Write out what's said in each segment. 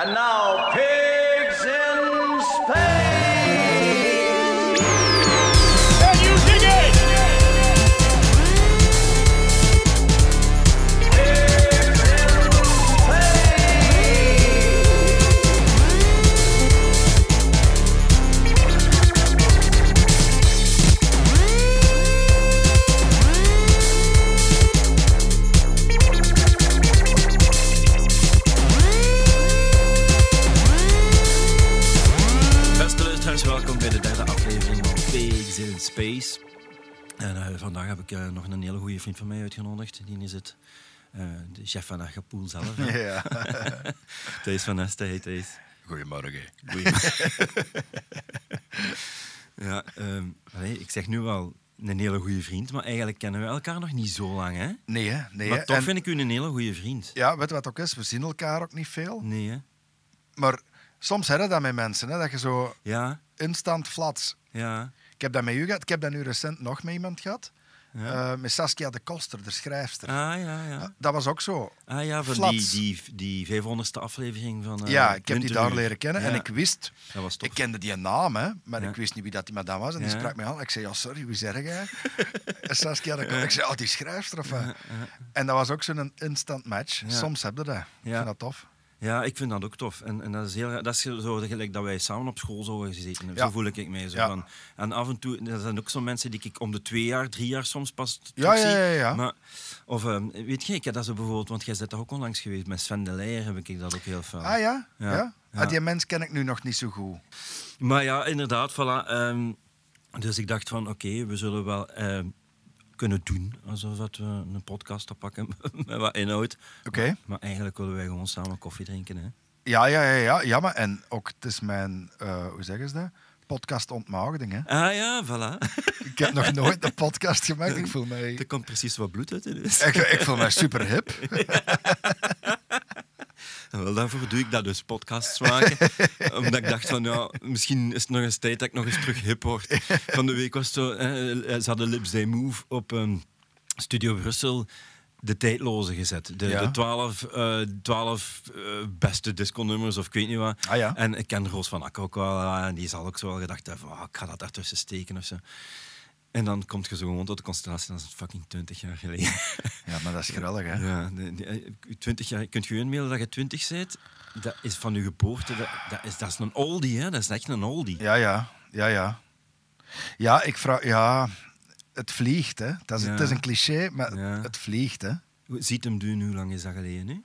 And now, pigs vandaag heb ik eh, nog een hele goede vriend van mij uitgenodigd. Die hier zit. Eh, de chef van Agapoel zelf. Ja. Thijs van Este, hey Thijs. Goedemorgen. Goeie. ja, ehm, allee, ik zeg nu wel een hele goede vriend, maar eigenlijk kennen we elkaar nog niet zo lang, hè? Nee, hè? Nee, Maar toch En- vind ik u een hele goede vriend. Ja, weet wat ook is? We zien elkaar ook niet veel. Nee, hè? Maar soms heb je dat met mensen, hè? dat je zo Ja, instant flats. ja. Ik heb dat met u gehad. Ik heb dat nu recent nog met iemand gehad. Ja. Eh, met Saskia de Koster, de schrijfster. Ah, ja, ja. Dat was ook zo. Ah ja, van die, Flats. die, die 500ste aflevering van. eh, ja, ik heb die daar leren kennen en ik wist... Dat was. Ik kende die naam, hè, maar Ja. ik wist niet wie dat die madame was. En die sprak mij aan. Ik zei, ja, sorry, wie zeg jij? en Saskia de Koster. Ik zei, oh, die schrijfster of? En dat was ook zo'n instant match. Soms heb je dat. Ik vind dat tof. Ja, ik vind dat ook tof. En, en dat is heel dat is zo gelijk dat wij samen op school zouden gezeten. hebben. Ja. Zo voel ik mij. Zo Ja. van. En af en toe, er zijn ook zo mensen die ik om de twee jaar, drie jaar soms pas Ja, terug ja, zie. ja, ja. Maar, of ehm, weet je, ik heb dat zo bijvoorbeeld, want jij bent daar ook onlangs geweest met Sven de Leijer, heb ik dat ook heel veel. Ah ja? Ja. ja? Ja. Ah, die mens ken ik nu nog niet zo goed. Maar ja, inderdaad, voilà. ehm, dus ik dacht van, oké, we zullen wel ehm, kunnen doen alsof dat we een podcast oppakken met wat inhoud. Oké. Maar eigenlijk willen wij gewoon samen koffie drinken, hè. Ja, ja, ja, ja, ja, maar en ook, het is mijn, eh, hoe zeggen ze dat? Podcast ontmaagding, hè. Ah ja, voilà. Ik heb nog nooit een podcast gemaakt. Ik voel mij, Er komt precies wat bloed uit, dus. ik, ik voel mij super hip. En wel, daarvoor doe ik dat dus, podcasts maken. Omdat ik dacht van, ja, misschien is het nog eens tijd dat ik nog eens terug hip word. Van de week was het zo, eh, ze hadden Lips They Move op ehm, Studio Brussel de tijdloze gezet. De, Ja. de twaalf, eh, twaalf eh, beste disco-nummers of ik weet niet wat. Ah, ja. En ik ken Roos van Akker ook wel. eh, En die zal ook zo wel gedacht hebben, van, ah, ik ga dat daartussen steken of zo. En dan komt je zo gewoon tot de constellatie, dat is fucking 20 jaar geleden. Ja, maar dat is geweldig, hè. Ja, de- de- eh, 20 jaar, kunt je je inbeelden dat je 20 bent? Dat is van je geboorte. Dat, dat, is, dat is een oldie, hè? Dat is echt een oldie. Ja, ja, ja, ja. Ja, ik vraag, ja, het vliegt, hè. Dat is, Ja. Het is een cliché, maar Ja. het vliegt, hè. Ziet hem doen, hoe lang is dat geleden nu?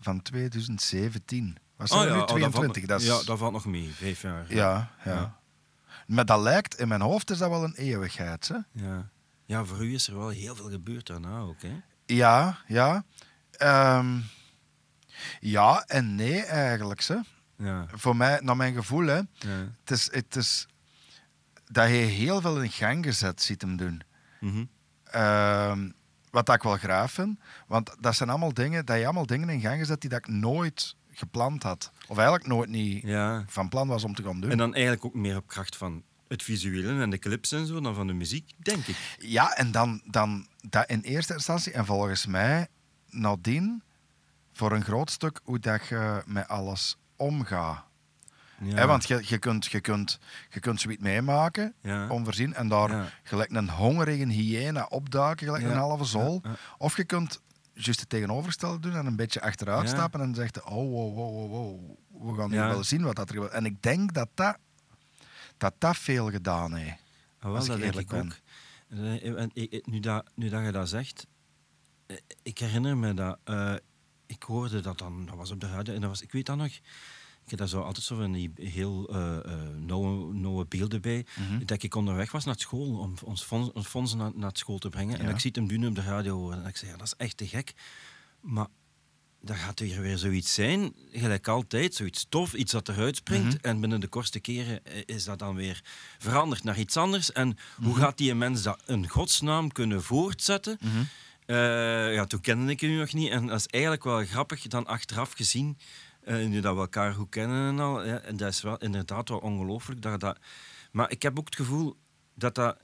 Van 2017. Was Oh ja, nu oh, dat valt 22? dat is, Ja, dat valt nog mee, vijf jaar. ja, ja. Maar dat lijkt, in mijn hoofd is dat wel een eeuwigheid, hè. Ja. Ja, voor u is er wel heel veel gebeurd daarna ook, hè? Ja, ja. Ehm, ja en nee eigenlijk. Hè. Ja. Voor mij, naar mijn gevoel, hè, ja. het is, het is dat hij heel veel in gang gezet ziet hem doen. Mhm. Ehm, wat dat ik wel graag vind. Want dat zijn allemaal dingen, dat je allemaal dingen in gang gezet die dat ik nooit gepland had. Of eigenlijk nooit niet ja. van plan was om te gaan doen. En dan eigenlijk ook meer op kracht van het visuele en de clips en zo dan van de muziek, denk ik. Ja, en dan, dan dat in eerste instantie, en volgens mij nadien, voor een groot stuk hoe dat je met alles omgaat. Ja. Want je, je, kunt, je, kunt, je kunt zoiets meemaken, Ja. onvoorzien, en daar Ja. gelijk een hongerige hyena opduiken, gelijk een halve ja. Of je kunt juist het tegenovergestelde doen en een beetje achteruit Ja. stappen en zeggen, oh, wow, wow, wow, wow, we gaan nu Ja. wel zien wat dat er gebeurt. En ik denk dat dat, dat, dat veel gedaan heeft. Ah, wel, als ik dat denk ik ook. Eh, en ik- ik- Nu dat, nu dat je dat zegt, eh, ik herinner me dat. eh, ik hoorde dat dan, dat was op de radio, en dat was, ik weet dat nog. Ik heb daar zo altijd zo van die heel eh, nauwe, nauwe beelden bij. Mhm. Dat ik onderweg was naar school om ons fonds, ons fonds naar, naar school te brengen. En ik zie hem doen op de radio horen. En ik zei, ja, dat is echt te gek. Maar dan gaat er weer zoiets zijn, gelijk altijd, zoiets tof, iets dat eruit springt. Mhm. En binnen de kortste keren eh, is dat dan weer veranderd naar iets anders. En hoe Mhm. gaat die mens dat in godsnaam kunnen voortzetten? Ja, toen kende ik u nog niet. En dat is eigenlijk wel grappig dan achteraf gezien, eh, nu dat we elkaar goed kennen en al. Ja, en dat is wel inderdaad wel ongelooflijk. Dat, dat... Maar ik heb ook het gevoel dat dat...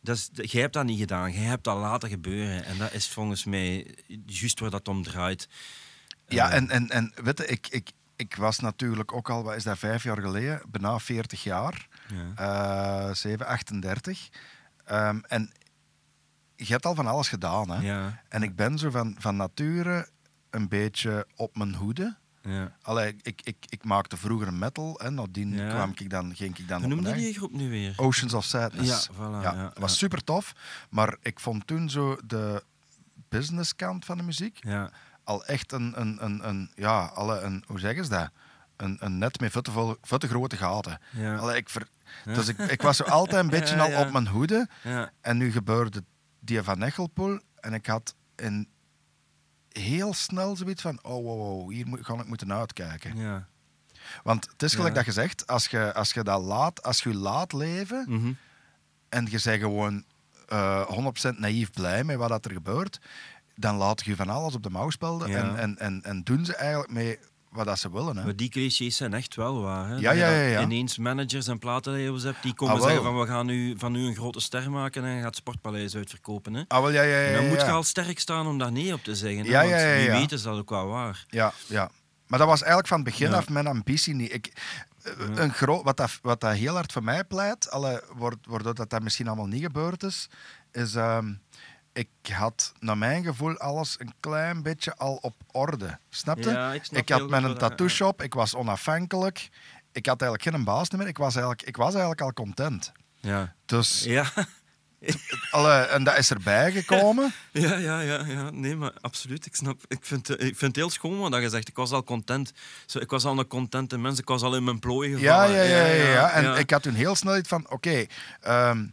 dat is, jij hebt dat niet gedaan. Jij hebt dat laten gebeuren. En dat is volgens mij juist waar dat om draait. Ja, Eh, en, en, en weet je, ik, ik, ik was natuurlijk ook al, wat is dat, vijf jaar geleden, bijna 40 jaar, Ja. eh 7, 38. Ehm, en je hebt al van alles gedaan. Hè? Ja. En ik ben zo van, van nature een beetje op mijn hoede. Ja. Allee, ik, ik, ik maakte vroeger metal en nadien Ja. kwam ik dan, ging ik dan Hoe noemde die groep nu weer? Oceans of Sadness. Ja, voilà, Ja, ja, was super tof. Maar ik vond toen zo de businesskant van de muziek Ja. al echt een, een, een, een ja, alle een, hoe zeggen ze dat? Een, een net met vette, vol- vette grote gaten. Allee, ik ver, Dus ik, ik was zo altijd een beetje al op mijn hoede. Ja. En nu gebeurde die van Echelpoel. En ik had een heel snel zoiets van: oh, wow, wow, hier moet, ga ik moeten uitkijken. Ja. Want het is gelijk Ja. dat je zegt: als je, als je dat laat, als je laat leven. Mhm. en je bent gewoon eh 100% naïef blij met wat dat er gebeurt. dan laat je van alles op de mouw spelden. Ja. En, en, en, en doen ze eigenlijk mee wat dat ze willen. Hè. Maar die clichés zijn echt wel waar. Hè? Ja, ja, ja, ja. Ineens managers en platenlabels hebt die komen Ah, zeggen van we gaan u, van u een grote ster maken en gaat Sportpaleis uitverkopen. Hè? Ah, wel, ja, ja, ja, En dan moet je al sterk staan om daar nee op te zeggen. Hè? Ja, Want ja, ja, wie weet is dat ook wel waar. Ja, ja. Maar dat was eigenlijk van het begin af mijn ambitie niet. Ik, eh, een groot, wat, dat, wat dat heel hard voor mij pleit, alle, wordt- waardoor dat, dat misschien allemaal niet gebeurd is, is ehm, ik had naar mijn gevoel alles een klein beetje al op orde. Snap je? Ja, ik snap ik had mijn tattoo shop, ik was onafhankelijk. Ik had eigenlijk geen baas meer. Ik was eigenlijk, ik was eigenlijk al content. Ja. Dus, Ja. alle, en dat is erbij gekomen. Ja, ja, ja, ja. Nee, maar absoluut. Ik snap. Ik vind, eh, ik vind het heel schoon wat je zegt. Ik was al content. Ik was al een contente mens. Ik was al in mijn plooi gevallen. Ja, ja, ja, ja, ja. En ik had toen heel snel iets van, oké, ehm,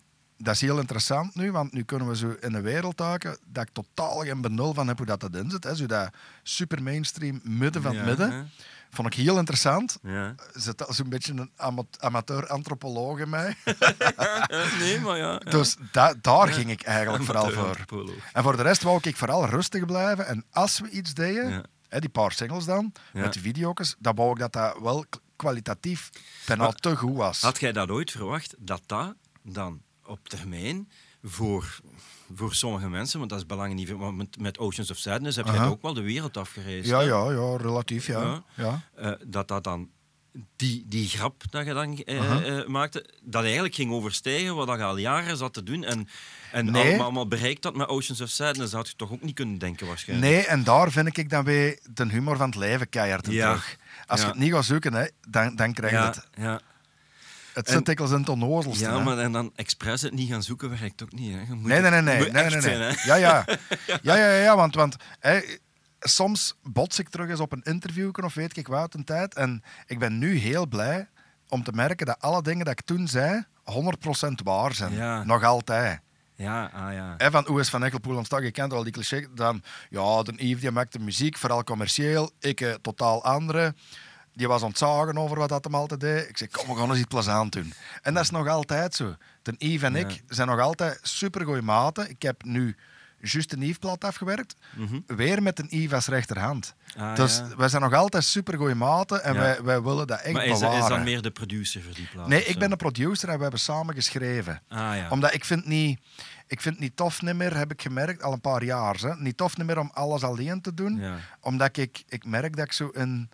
dat is heel interessant nu, want nu kunnen we zo in een wereld duiken dat ik totaal geen benul van heb hoe dat, dat in zit. Hè. Zo dat super mainstream midden van het midden. hè. Vond ik heel interessant. Ja. Zit al zo'n beetje een ama- amateur-antropoloog in mij. Nee, maar ja. ja. Dus da- daar ging ik eigenlijk vooral voor. Amateur-antropoloog. En voor de rest wou ik vooral rustig blijven. En als we iets deden, hè, die paar singles dan, met die video's, dan wou ik dat dat wel kwalitatief bijna Maar- te goed was. Had jij dat ooit verwacht, dat dat dan op termijn voor, voor sommige mensen, want dat is belangrijk niet, want met, met Oceans of Sadness heb jij Aha. ook wel de wereld afgereisd. Ja, hè? ja, ja, relatief, ja. Ja. Eh, dat dat dan, die, die grap dat je dan eh, eh, maakte, dat eigenlijk ging overstijgen wat je al jaren zat te doen. En, en Nee. allemaal, allemaal bereikt dat met Oceans of Sadness, dat had je toch ook niet kunnen denken waarschijnlijk. Nee, en daar vind ik dan weer de humor van het leven keihard in Ja. terug. Als Ja. je het niet gaat zoeken, hè, dan, dan krijg je ja, het. Het En- zit dikwijls in het onnozelste. ja, maar en dan expres het niet gaan zoeken werkt ook niet. Hè. Je moet Nee, nee, nee. nee, nee, zijn. Ja, ja. ja, ja, ja, want, want hè, soms bots ik terug eens op een interview of weet ik wat uit een tijd. En ik ben nu heel blij om te merken dat alle dingen dat ik toen zei 100% waar zijn. Ja. Nog altijd. Ja, ah ja. Hè, van hoe is Van Enkelpoel ontstaan? Je kent al die cliché. Dan, ja, de Yves die maakte muziek, vooral commercieel. Ik eh, totaal andere. Die was ontzagen over wat dat hem altijd deed. Ik zei, kom, we gaan eens iets plezant doen. En dat is nog altijd zo. De Yves en Ja. ik zijn nog altijd supergoeie maten. Ik heb nu juist een Yves-plat afgewerkt. Mhm. Weer met een Yves als rechterhand. Ah, dus ja. wij zijn nog altijd supergoeie maten. En Ja. wij, wij willen dat echt Maar is, bewaren. is dan meer de producer voor die plaat? Nee, ik ben de producer en we hebben samen geschreven Ah ja. omdat ik vind niet, ik vind niet tof niet meer, heb ik gemerkt, al een paar jaar. Hè, niet tof niet meer om alles alleen te doen. Omdat ik, ik merk dat ik zo een,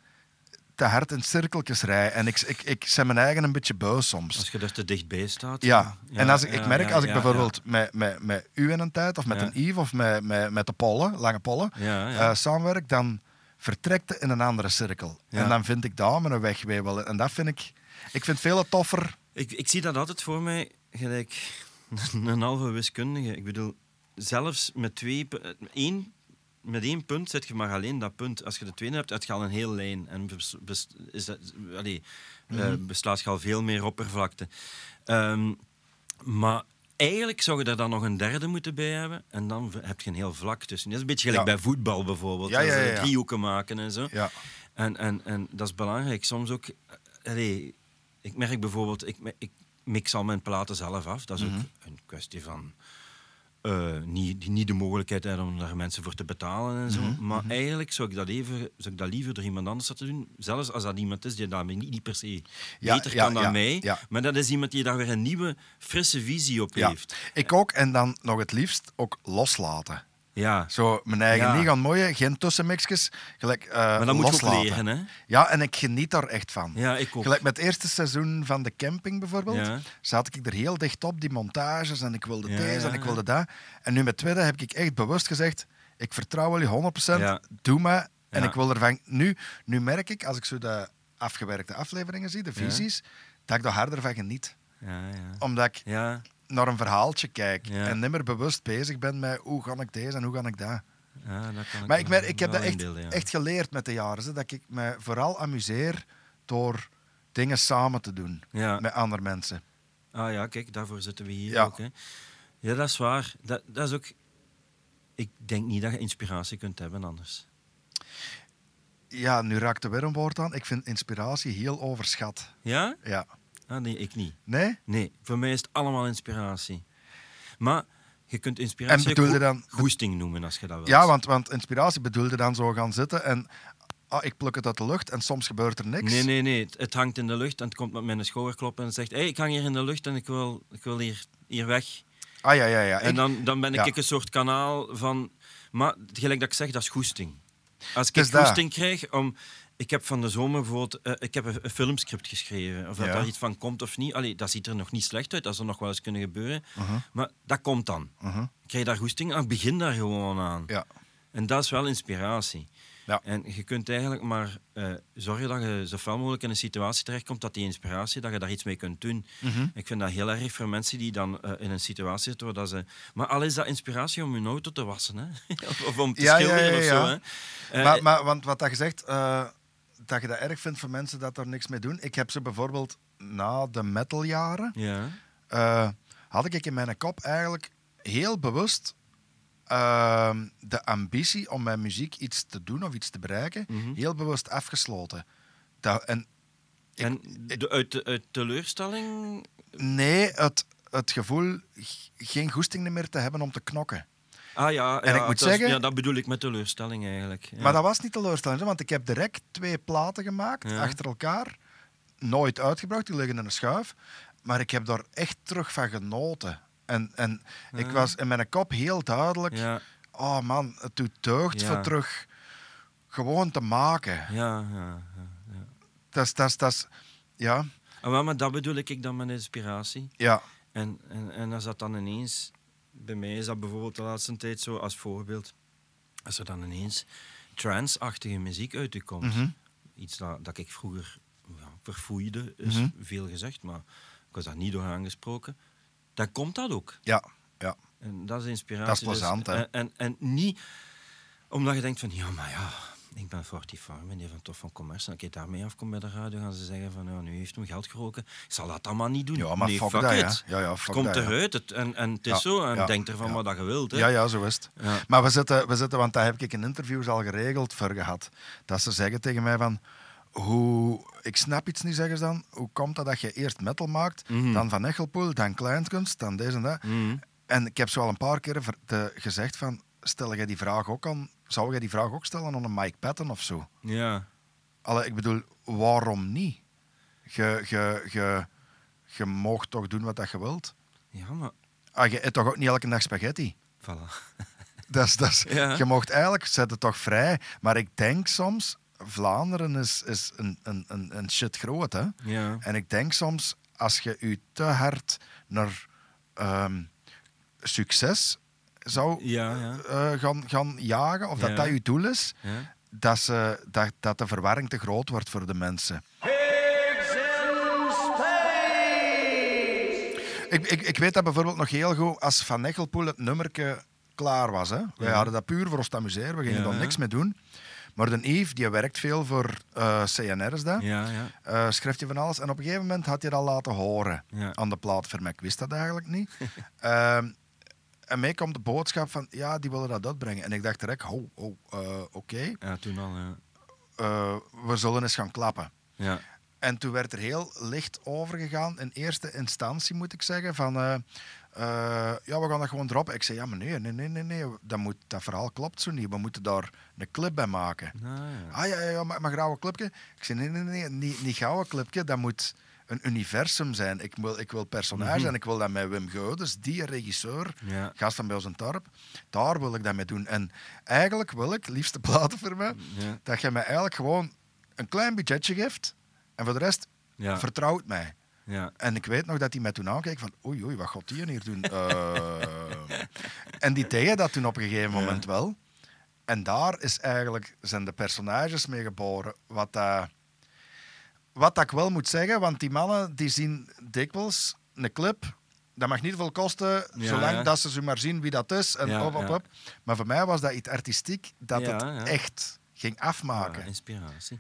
te hard in cirkeltjes rij. En ik, ik, ik ben mijn eigen een beetje buis soms. Als je er te dichtbij staat. Ja, en als ik, ik merk als ik bijvoorbeeld Met, met, met u in een tijd, of met een Yves, of met, met, met de pollen, lange pollen, ja. eh, samenwerk, dan vertrekt het in een andere cirkel. En dan vind ik daar mijn weg weer wel. En dat vind ik, ik vind het veel toffer. Ik, ik zie dat altijd voor mij gelijk een halve wiskundige. Ik bedoel, zelfs met twee... één, met één punt zet je maar alleen dat punt. Als je de tweede hebt, heb je al een heel lijn. En is dat, allee, Mhm. beslaat je al veel meer oppervlakte. Ehm, maar eigenlijk zou je er dan nog een derde moeten bij hebben. En dan heb je een heel vlak tussen. Dat is een beetje gelijk Ja. bij voetbal bijvoorbeeld. Ja, Als ja, ze ja, ja. driehoeken maken en zo. Ja. En, en, en dat is belangrijk. Soms ook... allee, ik merk bijvoorbeeld... Ik, ik mix al mijn platen zelf af. Dat is Mhm. ook een kwestie van... eh, niet, die niet de mogelijkheid hebben om daar mensen voor te betalen en zo. Mhm, Maar eigenlijk zou ik, dat even, zou ik dat liever door iemand anders laten doen. Zelfs als dat iemand is die dat niet, niet per se Ja, beter ja, kan dan ja, mij. Maar dat is iemand die daar weer een nieuwe, frisse visie op Ja. heeft. Ik ook. En dan nog het liefst ook loslaten. Ja. Zo mijn eigen Ja. niet gaan mooien, geen tussenmixjes. Gelijk, eh, Maar moet je ook loslaten. leren, hè? Ja, en ik geniet daar echt van. Ja, ik ook. Gelijk met het eerste seizoen van de camping bijvoorbeeld, Ja. zat ik er heel dicht op, die montages, en ik wilde Ja, deze en ik wilde dat. En nu met het tweede heb ik echt bewust gezegd, ik vertrouw jullie 100%, Ja. doe me. En ik wil ervan... Nu, nu merk ik, als ik zo de afgewerkte afleveringen zie, de visies, dat ik er harder van geniet. Ja, ja. Omdat ik Ja, naar een verhaaltje kijk Ja. en niet meer bewust bezig ben met hoe ga ik deze en hoe ga ik dat. ja, dat kan Maar ik, me merk, ik heb dat echt, ja. echt geleerd met de jaren. Hè, dat ik me vooral amuseer door dingen samen te doen met andere mensen. Ah ja, kijk, daarvoor zitten we hier Ja. ook. Hè. Ja, dat is waar. Dat, dat is ook... Ik denk niet dat je inspiratie kunt hebben anders. Ja, nu raakt er weer een woord aan. Ik vind inspiratie heel overschat. Ja? Ja. Ah, nee, ik niet. Nee? Nee, voor mij is het allemaal inspiratie. Maar je kunt inspiratie En bedoelde ook dan- goe- goesting noemen als je dat wilt. Ja, want, want inspiratie bedoelde dan zo gaan zitten en ah, ik pluk het uit de lucht en soms gebeurt er niks. Nee, nee, nee. Het, het hangt in de lucht en het komt met mijn schouder kloppen en zegt: hey, ik hang hier in de lucht en ik wil, ik wil hier, hier weg. Ah ja, ja, ja. En dan, dan ben ik ja. een soort kanaal van. Maar gelijk dat ik zeg, dat is goesting. Als ik goesting krijg om. Ik heb van de zomer bijvoorbeeld eh, ik heb een, een filmscript geschreven. Of dat Ja. daar iets van komt of niet. Allee, dat ziet er nog niet slecht uit, dat zou nog wel eens kunnen gebeuren. Uh-huh. Maar dat komt dan. Mhm. Ik krijg daar goesting aan, begin daar gewoon aan. Ja. En dat is wel inspiratie. Ja. En je kunt eigenlijk maar eh, zorgen dat je zo fel mogelijk in een situatie terechtkomt dat die inspiratie, dat je daar iets mee kunt doen. Mhm. Ik vind dat heel erg voor mensen die dan eh, in een situatie zitten waar dat ze... Maar al is dat inspiratie om hun auto te wassen, hè? of, om te schilderen of zo, hè? Maar, maar, want wat dat eh, dat je dat erg vindt voor mensen dat er niks mee doen. Ik heb ze bijvoorbeeld na de metaljaren, Ja, eh, had ik in mijn kop eigenlijk heel bewust ehm, de ambitie om met muziek iets te doen of iets te bereiken, Mhm. heel bewust afgesloten. Dat, en ik- en de, uit, de, uit teleurstelling... nee, het, het gevoel geen goesting meer te hebben om te knokken. Ah ja, En ja, ik moet is- zeggen- Ja, dat bedoel ik met teleurstelling eigenlijk. Ja. Maar dat was niet teleurstellend, hè, want ik heb direct twee platen gemaakt Ja. achter elkaar. Nooit uitgebracht, die liggen in een schuif. Maar ik heb daar echt terug van genoten. En, en ik was in mijn kop heel duidelijk. Oh man, het doet deugd voor terug gewoon te maken. ja, ja. ja. Dat is, dat is, dat is, ja, Ah, maar dat bedoel ik dan met inspiratie. ja, En, en, en als dat dan ineens, bij mij is dat bijvoorbeeld de laatste tijd zo als voorbeeld, als er dan ineens trance-achtige muziek uit u komt, Mhm. iets dat, dat ik vroeger ja, verfoeide, is Mhm. veel gezegd, maar ik was daar niet door aangesproken, dan komt dat ook. ja, ja. En dat is inspiratie. Dat is plezant, dus, hè? En, en, en niet omdat je denkt van, ja, maar ja, ik ben 45, meneer van Tof van Commerce. Als ik daarmee afkom bij de radio, gaan ze zeggen van, ja, nu heeft hem geld geroken. Ik zal dat allemaal niet doen. Ja, maar nee, fuck fuck dat, it. ja. Ja, ja, het fuck komt dat, eruit het, en, en het is Ja, zo. En ja, denk ervan ja. wat dat je wilt. Hè. Ja, ja, zo is het. Maar we zitten, we zitten, want daar heb ik in interviews al geregeld voor gehad. Dat ze zeggen tegen mij van, hoe, ik snap iets niet, zeggen ze dan. Hoe komt dat dat je eerst metal maakt, Mhm. dan Van Echelpoel, dan Kleinkunst, dan deze en dat. Mhm. En ik heb zo al een paar keer gezegd van, stel jij die vraag ook aan, zou jij die vraag ook stellen aan een Mike Patton of zo? ja. Allee, ik bedoel, waarom niet? Je, je, je, je mag toch doen wat je wilt. ja, maar Ah, je eet toch ook niet elke dag spaghetti? voilà. Dat is, dat is, Ja. Je mocht eigenlijk, zet het toch vrij. Maar ik denk soms, Vlaanderen is, is een, een, een, een shit groot. Hè? Ja. En ik denk soms, als je je te hard naar ehm, succes zou Ja, ja. eh, gaan, gaan jagen, of dat dat je doel is, dat, ze, dat, dat de verwarring te groot wordt voor de mensen. Ik, ik, ik weet dat bijvoorbeeld nog heel goed als Van Echelpoel het nummerke klaar was. Hè. Wij hadden dat puur voor ons te amuseren, we gingen er niks mee doen. Maar de Yves, die werkt veel voor eh CNR, is dat. Ja, ja. Eh, schrijft hij van alles. En op een gegeven moment had hij dat laten horen Ja. aan de plaatfirma. Ik wist dat eigenlijk niet. Ehm, en mij komt de boodschap van, ja, die willen dat uitbrengen. En ik dacht direct, oh, oh oké, Ja, toen al, ja. eh, we zullen eens gaan klappen. Ja. En toen werd er heel licht overgegaan, in eerste instantie moet ik zeggen, van eh, ja, we gaan dat gewoon droppen. Ik zei, ja, maar nee, nee, nee, nee. Dat, moet, dat verhaal klopt zo niet. We moeten daar een clip bij maken. Nou, ja. Ah ja, ja, ja maar, maar grauwe clipje. Ik zei, nee, nee, nee, niet, niet gouden clipje. Dat moet een universum zijn. Ik wil, ik wil personage en ik wil dat met Wim Godes, die regisseur, Ja. gast van bij ons in dorp, daar wil ik dat mee doen. En eigenlijk wil ik, liefste platen voor mij, Ja. dat je mij eigenlijk gewoon een klein budgetje geeft en voor de rest Ja. vertrouwt mij. Ja. En ik weet nog dat hij mij toen aankeek van oei, oei, wat gaat die hier doen? Eh, en die tegen dat toen op een gegeven moment wel. En daar is eigenlijk, zijn de personages mee geboren. Wat, dat wat dat ik wel moet zeggen, want die mannen die zien dikwijls een clip. Dat mag niet veel kosten, Ja, zolang ja. dat ze zo maar zien wie dat is. En Ja, op, op. Maar voor mij was dat iets artistiek dat het echt ging afmaken. Ja, inspiratie.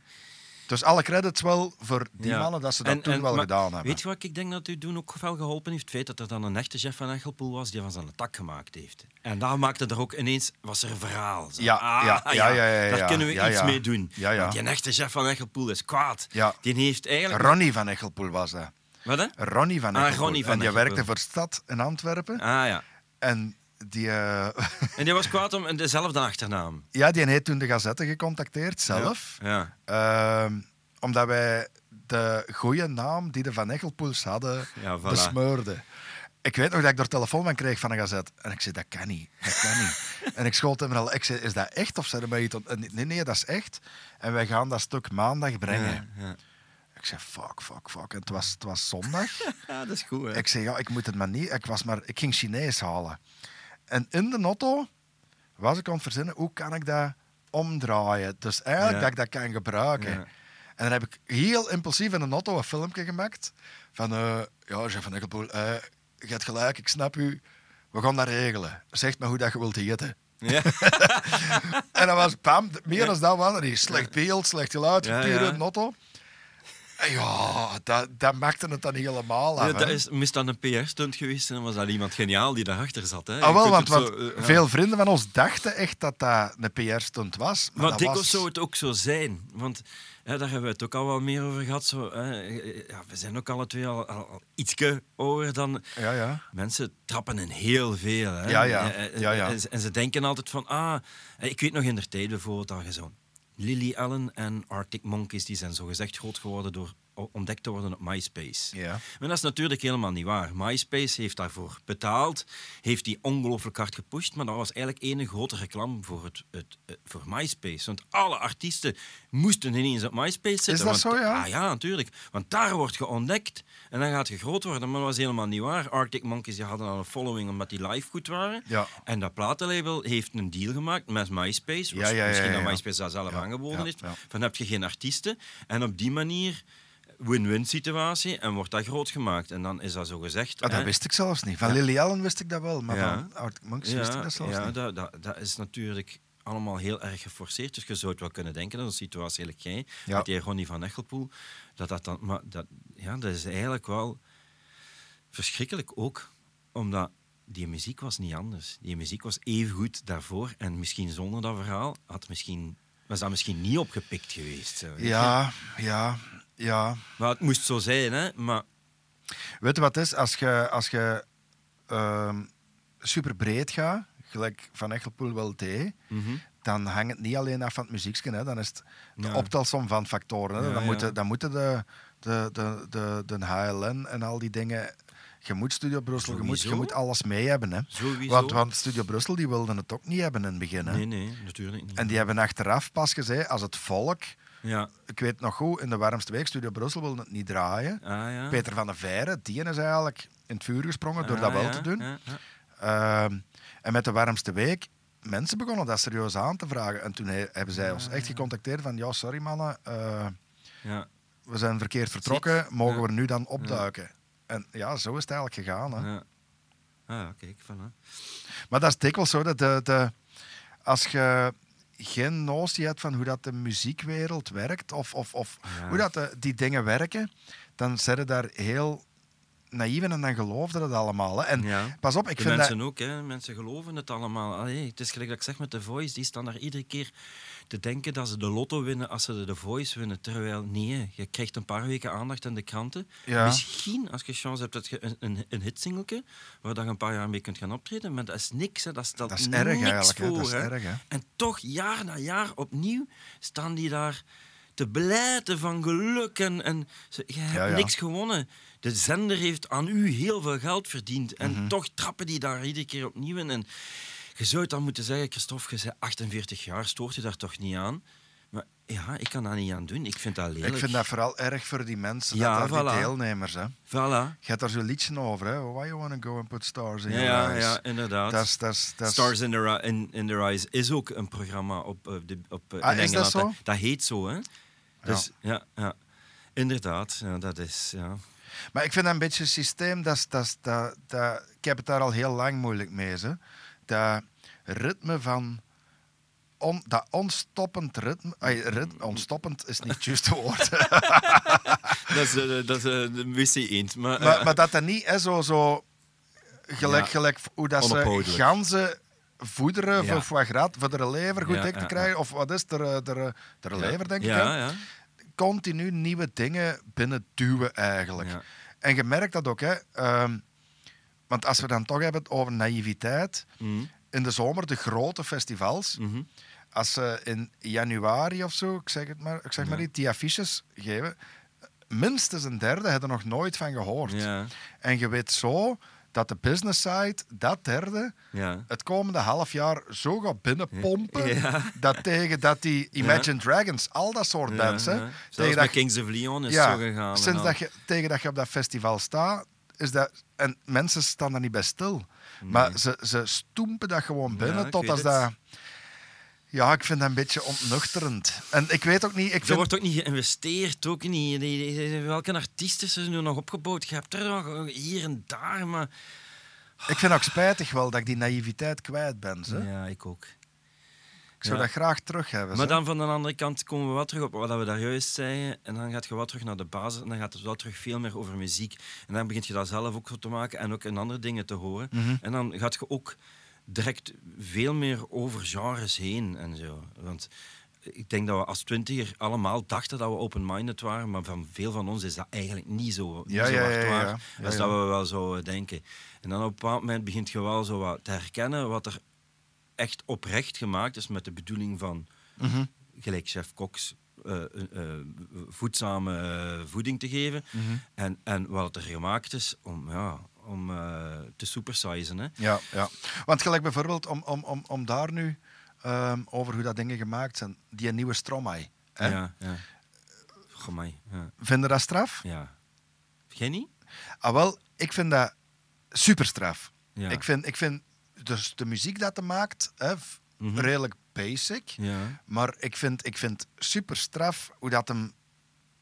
Dus alle credits wel voor die Ja. mannen dat ze dat En- toen en- wel maar gedaan hebben. Weet je wat ik denk dat u toen ook wel geholpen heeft? Het feit dat er dan een echte chef van Echelpoel was die van zijn tak gemaakt heeft. En daar maakte er ook ineens, was er een verhaal. Zo, Ja, ah, ja, ja, ja, ja, Daar kunnen we iets mee doen. Want die echte chef van Echelpoel is kwaad. Die heeft eigenlijk... Ronnie van Echelpoel was dat. Wat hè? Ronnie van Ah, Echelpoel. Ronnie van en die Echelpoel. werkte voor Stad in Antwerpen. Ah ja. En die, eh, En die was kwaad om dezelfde achternaam. ja, die heeft toen de Gazette gecontacteerd zelf. Ja. Ehm, omdat wij de goede naam die de Van Echelpoels hadden Ja, voilà. besmeurden. Ik weet nog dat ik door telefoon van kreeg van een gazet. En ik zei, dat kan niet. Dat kan niet. en ik schoot hem er al. Ik zei, is dat echt? Of zei hij mij iets... Nee, nee, dat is echt. En wij gaan dat stuk maandag brengen. Ja, ja. Ik zei, fuck, fuck, fuck. En het was, het was zondag. Ja, dat is goed. Hè? Ik zei, ja, ik moet het maar niet. Ik, was maar, ik ging Chinees halen. En in de auto was ik aan het verzinnen, hoe kan ik dat omdraaien? Dus eigenlijk Ja. dat ik dat kan gebruiken. Ja. En dan heb ik heel impulsief in de auto een filmpje gemaakt. Van, eh, ja, Jeff van Eckelpoel, eh, je hebt gelijk, ik snap u. We gaan dat regelen. Zeg maar hoe dat je wilt eten. Ja. En dan was pam, meer dan dat was er niet. Slecht beeld, slecht geluid, Ja, puur ja. in de auto. En ja, dat, dat maakte het dan helemaal af. Ja, dat hè. is, moest dan een PR-stunt geweest dan was dat iemand geniaal die daarachter zat. Hè? Ah, wel, want, zo, eh, veel vrienden van ons dachten echt dat dat een PR-stunt was. Maar, Maar dat dikwijls was... zou het ook zo zijn. Want hè, daar hebben we het ook al wel meer over gehad. Zo, hè, ja, we zijn ook alle twee al, al, al ietske ouder dan... Ja, ja. Mensen trappen in heel veel. Hè. Ja, ja. En, en-. En, ze- en denken altijd van... Ah, ik weet nog in der tijd bijvoorbeeld dat je. Lily Allen en Arctic Monkeys die zijn zogezegd groot geworden door ontdekt te worden op MySpace. Ja. Maar dat is natuurlijk helemaal niet waar. MySpace heeft daarvoor betaald, heeft die ongelooflijk hard gepusht, maar dat was eigenlijk één grote reclame voor, het, het, het- voor MySpace. Want alle artiesten moesten ineens op MySpace zitten. dat want- zo, ja? Ah ja, natuurlijk. Want daar wordt je ontdekt en dan gaat je groot worden. Maar dat was helemaal niet waar. Arctic Monkeys die hadden al een following omdat die live goed waren. Ja. En dat platenlabel heeft een deal gemaakt met MySpace. Ja, ja, ja, Misschien dat. MySpace dat zelf aangeboden heeft. Van heb je geen artiesten. En op die manier win-win situatie en wordt dat groot gemaakt. En dan is dat zo gezegd. Ah, dat hè. wist ik zelfs niet. Van Lily Allen wist ik dat wel, maar Ja. van Arctic Monkeys wist ik dat zelfs ja, niet. Dat, dat, dat is natuurlijk allemaal heel erg geforceerd. Dus je zou het wel kunnen denken dat een situatie eigenlijk jij, Ja. met die Ronnie van Echelpoel, dat dat dan... Maar dat, ja, dat is eigenlijk wel verschrikkelijk ook, omdat die muziek was niet anders. Die muziek was even goed daarvoor en misschien zonder dat verhaal had misschien, was dat misschien niet opgepikt geweest. zo. Ja, ja, ja. Maar het moest zo zijn, hè. Maar Weet je wat het is? Als je, als je ehm, super breed gaat, gelijk Van Echelpoel wel deed, mhm. dan hangt het niet alleen af van het muziekje. Hè. Dan is het de Ja. optelsom van factoren. Hè. Ja, dan. Moeten, dan moeten de, de, de, de, de HLN en al die dingen... Je moet Studio Brussel, je moet, je moet alles mee hebben. Hè. sowieso... Want, want Studio Brussel die wilden het ook niet hebben in het begin. Hè. Nee, nee, natuurlijk niet. En die hebben achteraf pas gezegd, als het volk... Ja. Ik weet nog goed, in de warmste week, Studio Brussel wilde het niet draaien. Ah, ja. Peter van der Veire, die is eigenlijk in het vuur gesprongen door Ah, dat wel ja, te doen. Ehm, en met de warmste week, mensen begonnen dat serieus aan te vragen. En toen he- hebben zij ons echt gecontacteerd van, ja, sorry mannen, eh, Ja. we zijn verkeerd vertrokken, mogen we nu dan opduiken? En ja, zo is het eigenlijk gegaan. Hè. Ja. Ah, kijk, voilà. Maar dat is dikwijls zo, dat de, de, als je geen notie hebt van hoe dat de muziekwereld werkt, of, of, of Ja. hoe dat de, die dingen werken, dan zijn daar heel naïef en dan geloofden het allemaal. Hè. En Ja. pas op, ik de vind mensen dat... ook, hè. mensen geloven het allemaal. Allee, het is gelijk dat ik zeg met The Voice, die staan daar iedere keer te denken dat ze de lotto winnen als ze de The Voice winnen. Terwijl, nee, je krijgt een paar weken aandacht in de kranten. Ja. Misschien, als je chance hebt, dat je een, een, een hitsingeltje, waar je een paar jaar mee kunt gaan optreden. Maar dat is niks, hè. dat stelt Dat is niks erg eigenlijk. hè. voor. Dat is hè. erg, hè. En toch, jaar na jaar opnieuw, staan die daar te blijten van geluk. En, en ze- je hebt Ja, ja. niks gewonnen. De zender heeft aan u heel veel geld verdiend. En Mhm. toch trappen die daar iedere keer opnieuw in. En je zou dan moeten zeggen, Christophe, je bent 48 jaar, stoort je daar toch niet aan? Maar ja, ik kan daar niet aan doen. Ik vind dat lelijk. Ik vind dat vooral erg voor die mensen, Ja, dat die deelnemers. Hè. Voilà. Je hebt daar zo'n liedje over, hè? Why you wanna go and put stars in Ja, your ja, eyes. ja, inderdaad. Dat is, dat is, dat is- Stars in, the, in, in the Rise is ook een programma op, eh, de, op eh, Ah, in is dat Engeland. zo? Dat heet zo, hè? Dus ja, ja. Inderdaad, ja, dat is. Ja. Maar ik vind dat een beetje een systeem, dat, dat, dat, dat, ik heb het daar al heel lang moeilijk mee. Hè. Dat ritme van... On, dat onstoppend ritme... Ay, rit, onstoppend is niet het juiste woord. Dat is, eh, dat is eh, de wc eend. Maar, maar, eh, maar dat dat niet is zo, zo gelijk, Ja. gelijk hoe dat ze ganzen voederen Ja. voor foie gras, voor de lever goed Ja, dik te krijgen. Of wat is er, de, de, lever, denk ik. ja. Continu nieuwe dingen binnen duwen eigenlijk. En je merkt dat ook, hè. Ehm, want als we dan toch hebben het over naïviteit. Mhm, In de zomer de grote festivals. mhm. Als ze in januari of zo, ik zeg, het maar, ik zeg maar Ja. niet, die affiches geven. Minstens een derde hebben er nog nooit van gehoord. Ja, En je weet zo dat de business side, dat derde, ja. het komende half jaar zo gaat binnenpompen. Ja. Dat tegen dat die Imagine Dragons, al dat soort ja. tegen dat Kings of Leon is zo gegaan. sinds dat je, tegen dat je op dat festival staat, is dat... En mensen staan daar niet bij stil. Maar ze, ze stoempen dat gewoon binnen Ja, tot als het. dat... Ja, ik vind dat een beetje ontnuchterend. En ik weet ook niet... Ik Er vind, wordt ook niet geïnvesteerd, ook niet. Welke artiesten is er nu nog opgebouwd? Je hebt er nog hier en daar, maar... ik vind ook spijtig wel dat ik die naïviteit kwijt ben. Ze. Ja, ik ook. Ik zou Ja. dat graag terug hebben. Maar dan van de andere kant komen we wat terug op wat we daar juist zeiden. En dan gaat je wat terug naar de basis. En dan gaat het wel terug veel meer over muziek. En dan begint je dat zelf ook zo te maken en ook in andere dingen te horen. Mhm. En dan gaat je ook direct veel meer over genres heen en zo. Want ik denk dat we als twintiger allemaal dachten dat we open-minded waren, maar van veel van ons is dat eigenlijk niet zo, niet Ja, zo ja, hard ja, ja. waar Ja, als dat we wel zouden denken. En dan op een bepaald moment begint je wel zo wat te herkennen wat er echt oprecht gemaakt is met de bedoeling van, Mhm. gelijk chef Cox, eh, eh, eh, voedzame voeding te geven. Mhm. en, en wat er gemaakt is om, ja, om te supersizen. Hè. Ja, ja. Want gelijk bijvoorbeeld, om, om, om, om daar nu ehm, over hoe dat dingen gemaakt zijn, die nieuwe Stromae. Hè? Ja, ja. Goh, ja. Vinden dat straf? ja. Jij niet? Ah, wel, ik vind dat super straf. Ja. Ik, vind, ik vind dus de muziek dat hij maakt hè, Mhm. redelijk basic. Ja. Maar ik vind, ik vind super straf hoe dat hem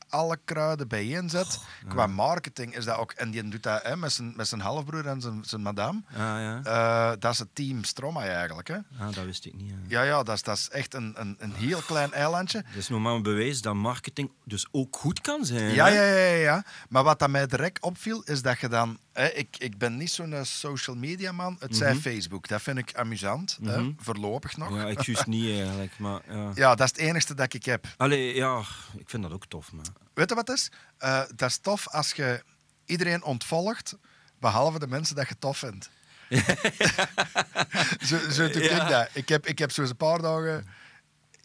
alle kruiden bijeenzet. Qua marketing is dat ook... En die doet dat hè, met, zijn, met zijn halfbroer en zijn, zijn madame. Ah, ja. Eh, dat is het team Stromae eigenlijk. Hè. Ah, dat wist ik niet. Ja. Ja, ja, dat is, dat is echt een, een, een heel klein eilandje. Dat is nog maar een bewijs dat marketing dus ook goed kan zijn. Ja, hè? ja, ja, ja, ja. Maar wat dat mij direct opviel, is dat je dan... Hè, ik, ik ben niet zo'n eh, social media man. Het zij Facebook. Dat vind ik amusant. hè, Mhm. voorlopig nog. Ja, Ja. ik juist niet eigenlijk, maar ja. dat is het enige dat ik heb. Allee, ja, ik vind dat ook tof, maar... Weet je wat het is? Eh, dat is tof als je iedereen ontvolgt, behalve de mensen dat je tof vindt. zo zo doe Ja. ik dat. Ik heb, ik heb zo'n paar dagen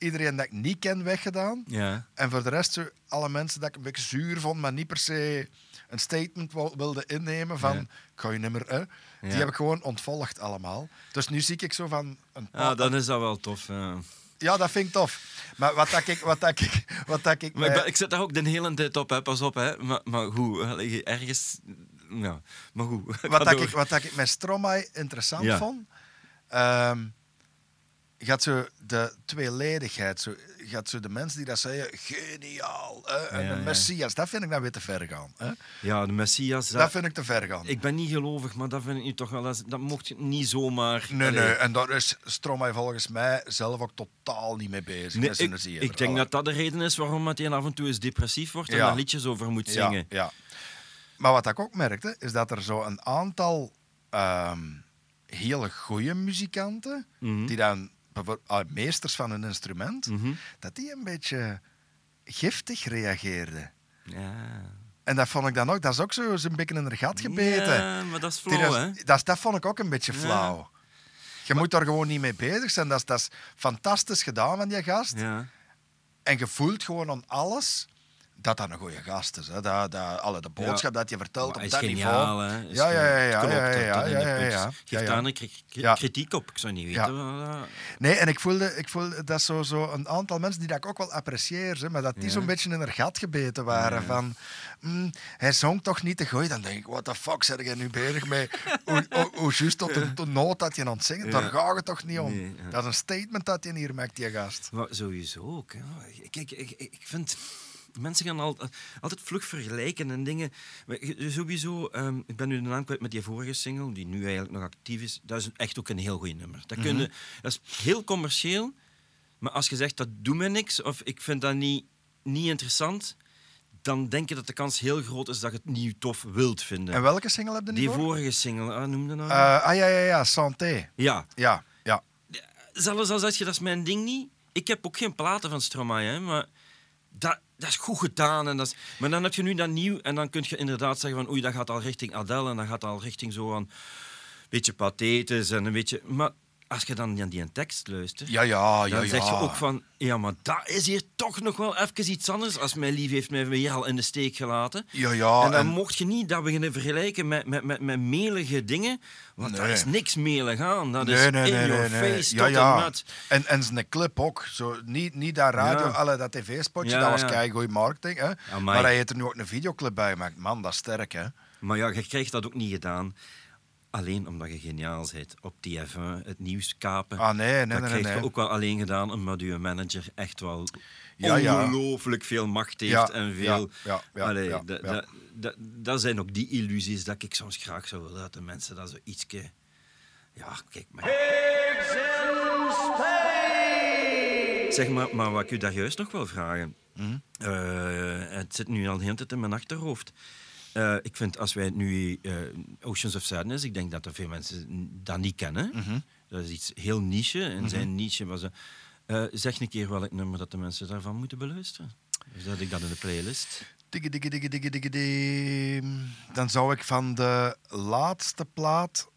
iedereen dat ik niet ken weggedaan. Ja. En voor de rest alle mensen dat ik een beetje zuur vond, maar niet per se een statement wil- wilde innemen van Ja. ik ga je meer, hè. Die Ja. heb ik gewoon ontvolgd allemaal. Dus nu zie ik zo van een ja, dan is dat wel tof. Ja. Ja, dat vind ik tof. Maar wat dat ik... Wat dat ik, wat dat ik, Maar ik, ben- ik zit daar ook de hele tijd op, hè. pas op. Hè. Maar, maar goed, ergens... Ja, maar goed. wat, dat ik, wat dat ik met Stromae interessant Ja. vond, ehm, gaat zo de tweeledigheid, zo, gaat zo de mensen die dat zeggen, geniaal, hè, en Ja, een ja. messias, dat vind ik dan weer te ver gaan. Hè? Ja, de Messias... Dat vind ik te ver gaan. Ik ben niet gelovig, maar dat vind ik nu toch wel... Dat, dat mocht je niet zomaar... Nee, allee. nee, en daar is Stromae volgens mij zelf ook totaal niet mee bezig. Nee, ik, ik denk dat dat de reden is waarom hij af en toe eens depressief wordt en Ja. daar liedjes over moet zingen. Ja, ja. Maar wat ik ook merkte, is dat er zo een aantal ehm, hele goede muzikanten, Mhm. die dan meesters van een instrument, Mhm. dat die een beetje giftig reageerden. Ja. En dat vond ik dan ook, dat is ook zo zo'n beetje in een gat gebeten. Ja, maar dat is flauw, dat, hè? dat, dat vond ik ook een beetje Ja. flauw. Je moet daar gewoon niet mee bezig zijn. Dat is, dat is fantastisch gedaan van die gast. Ja. En je voelt gewoon aan alles dat dat een goede gast is. Hè. Dat, dat, alle, de boodschap dat je vertelt Maar op dat geniaal, niveau. hè. Is Ja, ja, ja, ja, klopt, ja, ja, ja, daar een kritiek op. Ik zou niet weten. Nee, en ik voelde, ik voelde dat zo, zo een aantal mensen die dat ik ook wel apprecieer, hè, maar dat die zo'n beetje in haar gat gebeten waren. Van, mm, hij zong toch niet te gooien. Dan denk ik, what the fuck, zeg jij nu bezig mee? hoe, hoe, hoe juist tot de, de noot dat je aan het zingen, daar gaat het toch niet om? Nee. Dat is een statement dat je hier maakt, die gast. Maar sowieso ook. Hè. Kijk, ik, ik vind... Mensen gaan al, altijd vlug vergelijken en dingen. Sowieso, ehm, ik ben nu de naam kwijt met die vorige single, die nu eigenlijk nog actief is. Dat is echt ook een heel goed nummer. Dat, kun je- dat is heel commercieel, maar als je zegt dat doet me niks of ik vind dat niet, niet interessant, dan denk je dat de kans heel groot is dat je het niet tof wilt vinden. En welke single heb je die niet voor? vorige single, ah, noemde nou? Eh, ah ja, ja, ja, Santé. ja, Ja, ja. zelfs al zeg je dat is mijn ding niet. Ik heb ook geen platen van Stromae, hè, maar dat, dat is goed gedaan. En dat is, maar dan heb je nu dat nieuw en dan kun je inderdaad zeggen van oei, dat gaat al richting Adele en dat gaat al richting zo aan beetje pathetisch en een beetje... Maar als je dan naar die tekst luistert, Ja, ja, ja, dan ja. zeg je ook van ja, maar dat is hier toch nog wel even iets anders als mijn lief heeft mij weer al in de steek gelaten. Ja, ja. en dan en- mocht je niet dat beginnen vergelijken met, met, met, met melige dingen, want daar is niks melig aan. Dat is Nee, in your face tot ja. en met. En, en zijn clip ook. Zo, niet, niet dat radio, alle, dat tv-spotje, dat was ja. keigoed marketing. Hè? Amai. Maar hij heeft er nu ook een videoclip bij gemaakt. Man, dat is sterk, hè? Maar ja, je krijgt dat ook niet gedaan. Alleen omdat je geniaal bent op die F1, het nieuws kapen. Ah, nee, nee, dat nee, krijg nee. je ook wel alleen gedaan omdat je manager echt wel Ja, ja. ongelooflijk veel macht heeft Ja, en veel... ja, ja, Allee, Dat zijn ook die illusies dat ik soms graag zou willen dat de mensen dat zo ietske... Ja, kijk maar. Zeg maar, maar wat ik u daar juist nog wil vragen. Mhm. Eh, het zit nu al de hele tijd in mijn achterhoofd. Eh, ik vind als wij nu eh, Oceans of Sadness, ik denk dat er veel mensen dat niet kennen. Mhm. Dat is iets heel niche. En zijn niche was. eh, zeg een keer welk nummer dat de mensen daarvan moeten beluisteren. Zet ik dat in de playlist? Digge, digge, digge, digge, digge. Dan zou ik van de laatste plaat,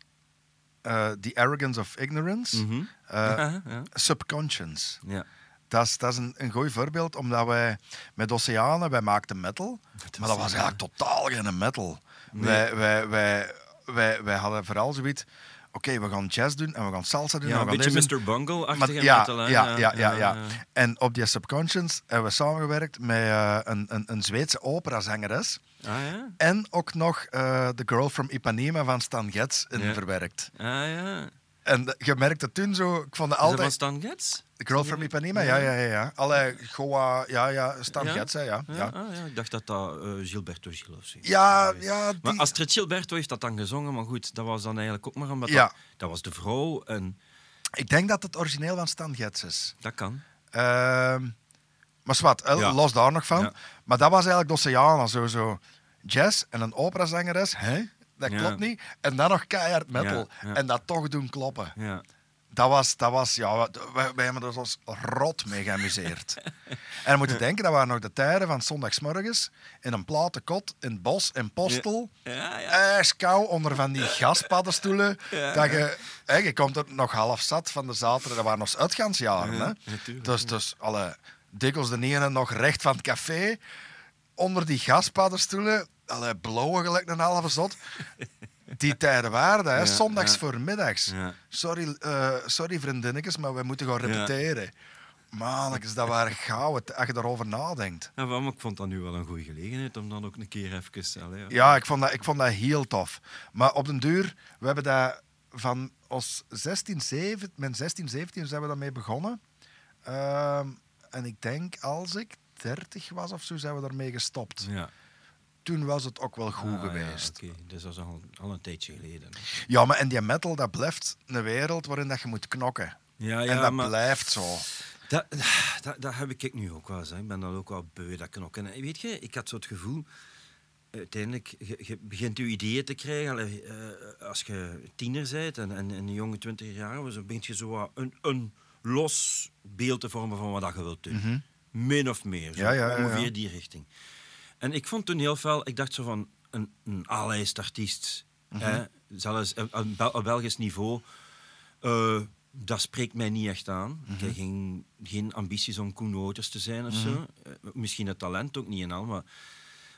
The Arrogance of Ignorance, Mhm. ja, ja. Subconscious. ja. Dat is, dat is een, een goed voorbeeld, omdat wij met Oceanen, wij maakten metal, maar dat was eigenlijk totaal geen metal. Nee. Wij, wij, wij, wij, wij hadden vooral zoiets, oké, we gaan jazz doen en we gaan salsa doen. ja en een we gaan beetje. Mr. Bungle-achtige ja, metal. ja, ja, ja, ja. En op die Subconscious hebben we samengewerkt met eh, een, een, een Zweedse operazangeres. Ah ja? En ook nog eh The Girl from Ipanema van Stan Getz in verwerkt. Ah ja. En je merkte toen zo, ik vond het Is dat van altijd... Stan Getz? The Girl from Ipanema, ja, ja, ja. ja. Alle Goa, ja, ja, Stan Ja? Getz, ja. Ja, Ja, ah, ja, ik dacht dat dat eh, Gilberto Gil of zo. ja, ja, Maar die- Astrid Gilberto heeft dat dan gezongen, maar goed, dat was dan eigenlijk ook maar omdat Ja. dat, dat was de vrouw en ik denk dat het origineel van Stan Getz is. dat kan. Ehm, maar zwart, Ja. los daar nog van. Ja. Maar dat was eigenlijk de Oceana, zo, zo jazz en een operazangeres. Hè? Dat Ja. klopt niet. En dan nog keihard metal. Ja, ja. En dat toch doen kloppen. Ja. Dat was, dat was ja, wij, wij hebben er ons rot mee geamuseerd. en dan moet je denken, dat waren nog de tijden van zondagsmorgens in een platenkot in het bos in Postel. Ja, ja. onder van die gaspaddenstoelen. Ja, dat je, hè, je komt er nog half zat van de zaterdag. Dat waren nog uitgaansjaren. Ja, hè? dus, dus alle dikwijls de ene nog recht van het café. Onder die gaspaddenstoelen. Alle blauwe gelijk een halve zot. Die tijden waren, hè? Ja, zondags ja. voormiddags. Ja. Sorry, eh, sorry vriendinnetjes, maar we moeten gaan repeteren. Mannetjes, dat waren gouden, als je daarover nadenkt. Ja, maar ik vond dat nu wel een goede gelegenheid om dan ook een keer even... allee, ja. Ja, ik vond, dat, ik vond dat heel tof. Maar op den duur, we hebben dat van ons 16, 17, mijn 16, 17 zijn we daarmee begonnen. Ehm, en ik denk, als ik 30 was of zo, zijn we daarmee gestopt. Ja. Toen was het ook wel goed Ah, ja, geweest. Oké, dus dat is al, al een tijdje geleden. Ja, maar en die metal, dat blijft een wereld waarin dat je moet knokken. Ja, en ja, dat maar blijft zo. dat, dat, dat heb ik nu ook wel eens. hè. Ik ben dan ook wel beu, dat knokken. En weet je, ik had zo het gevoel... Uiteindelijk, je, je begint je ideeën te krijgen. eh, als je tiener bent en, en, en een jonge twintig jaar, dan begint je zo een, een los beeld te vormen van wat dat je wilt doen. Min of meer. Zo, Mhm. Ja, ja, ja, ja. ongeveer die richting. En ik vond toen heel veel, ik dacht zo van een, een artiest, Mhm. hè, zelfs op- op Bel- op Belgisch niveau, eh, dat spreekt mij niet echt aan. Ik heb geen, geen ambities om Koen te zijn of zo. Eh, misschien het talent ook niet en al, maar...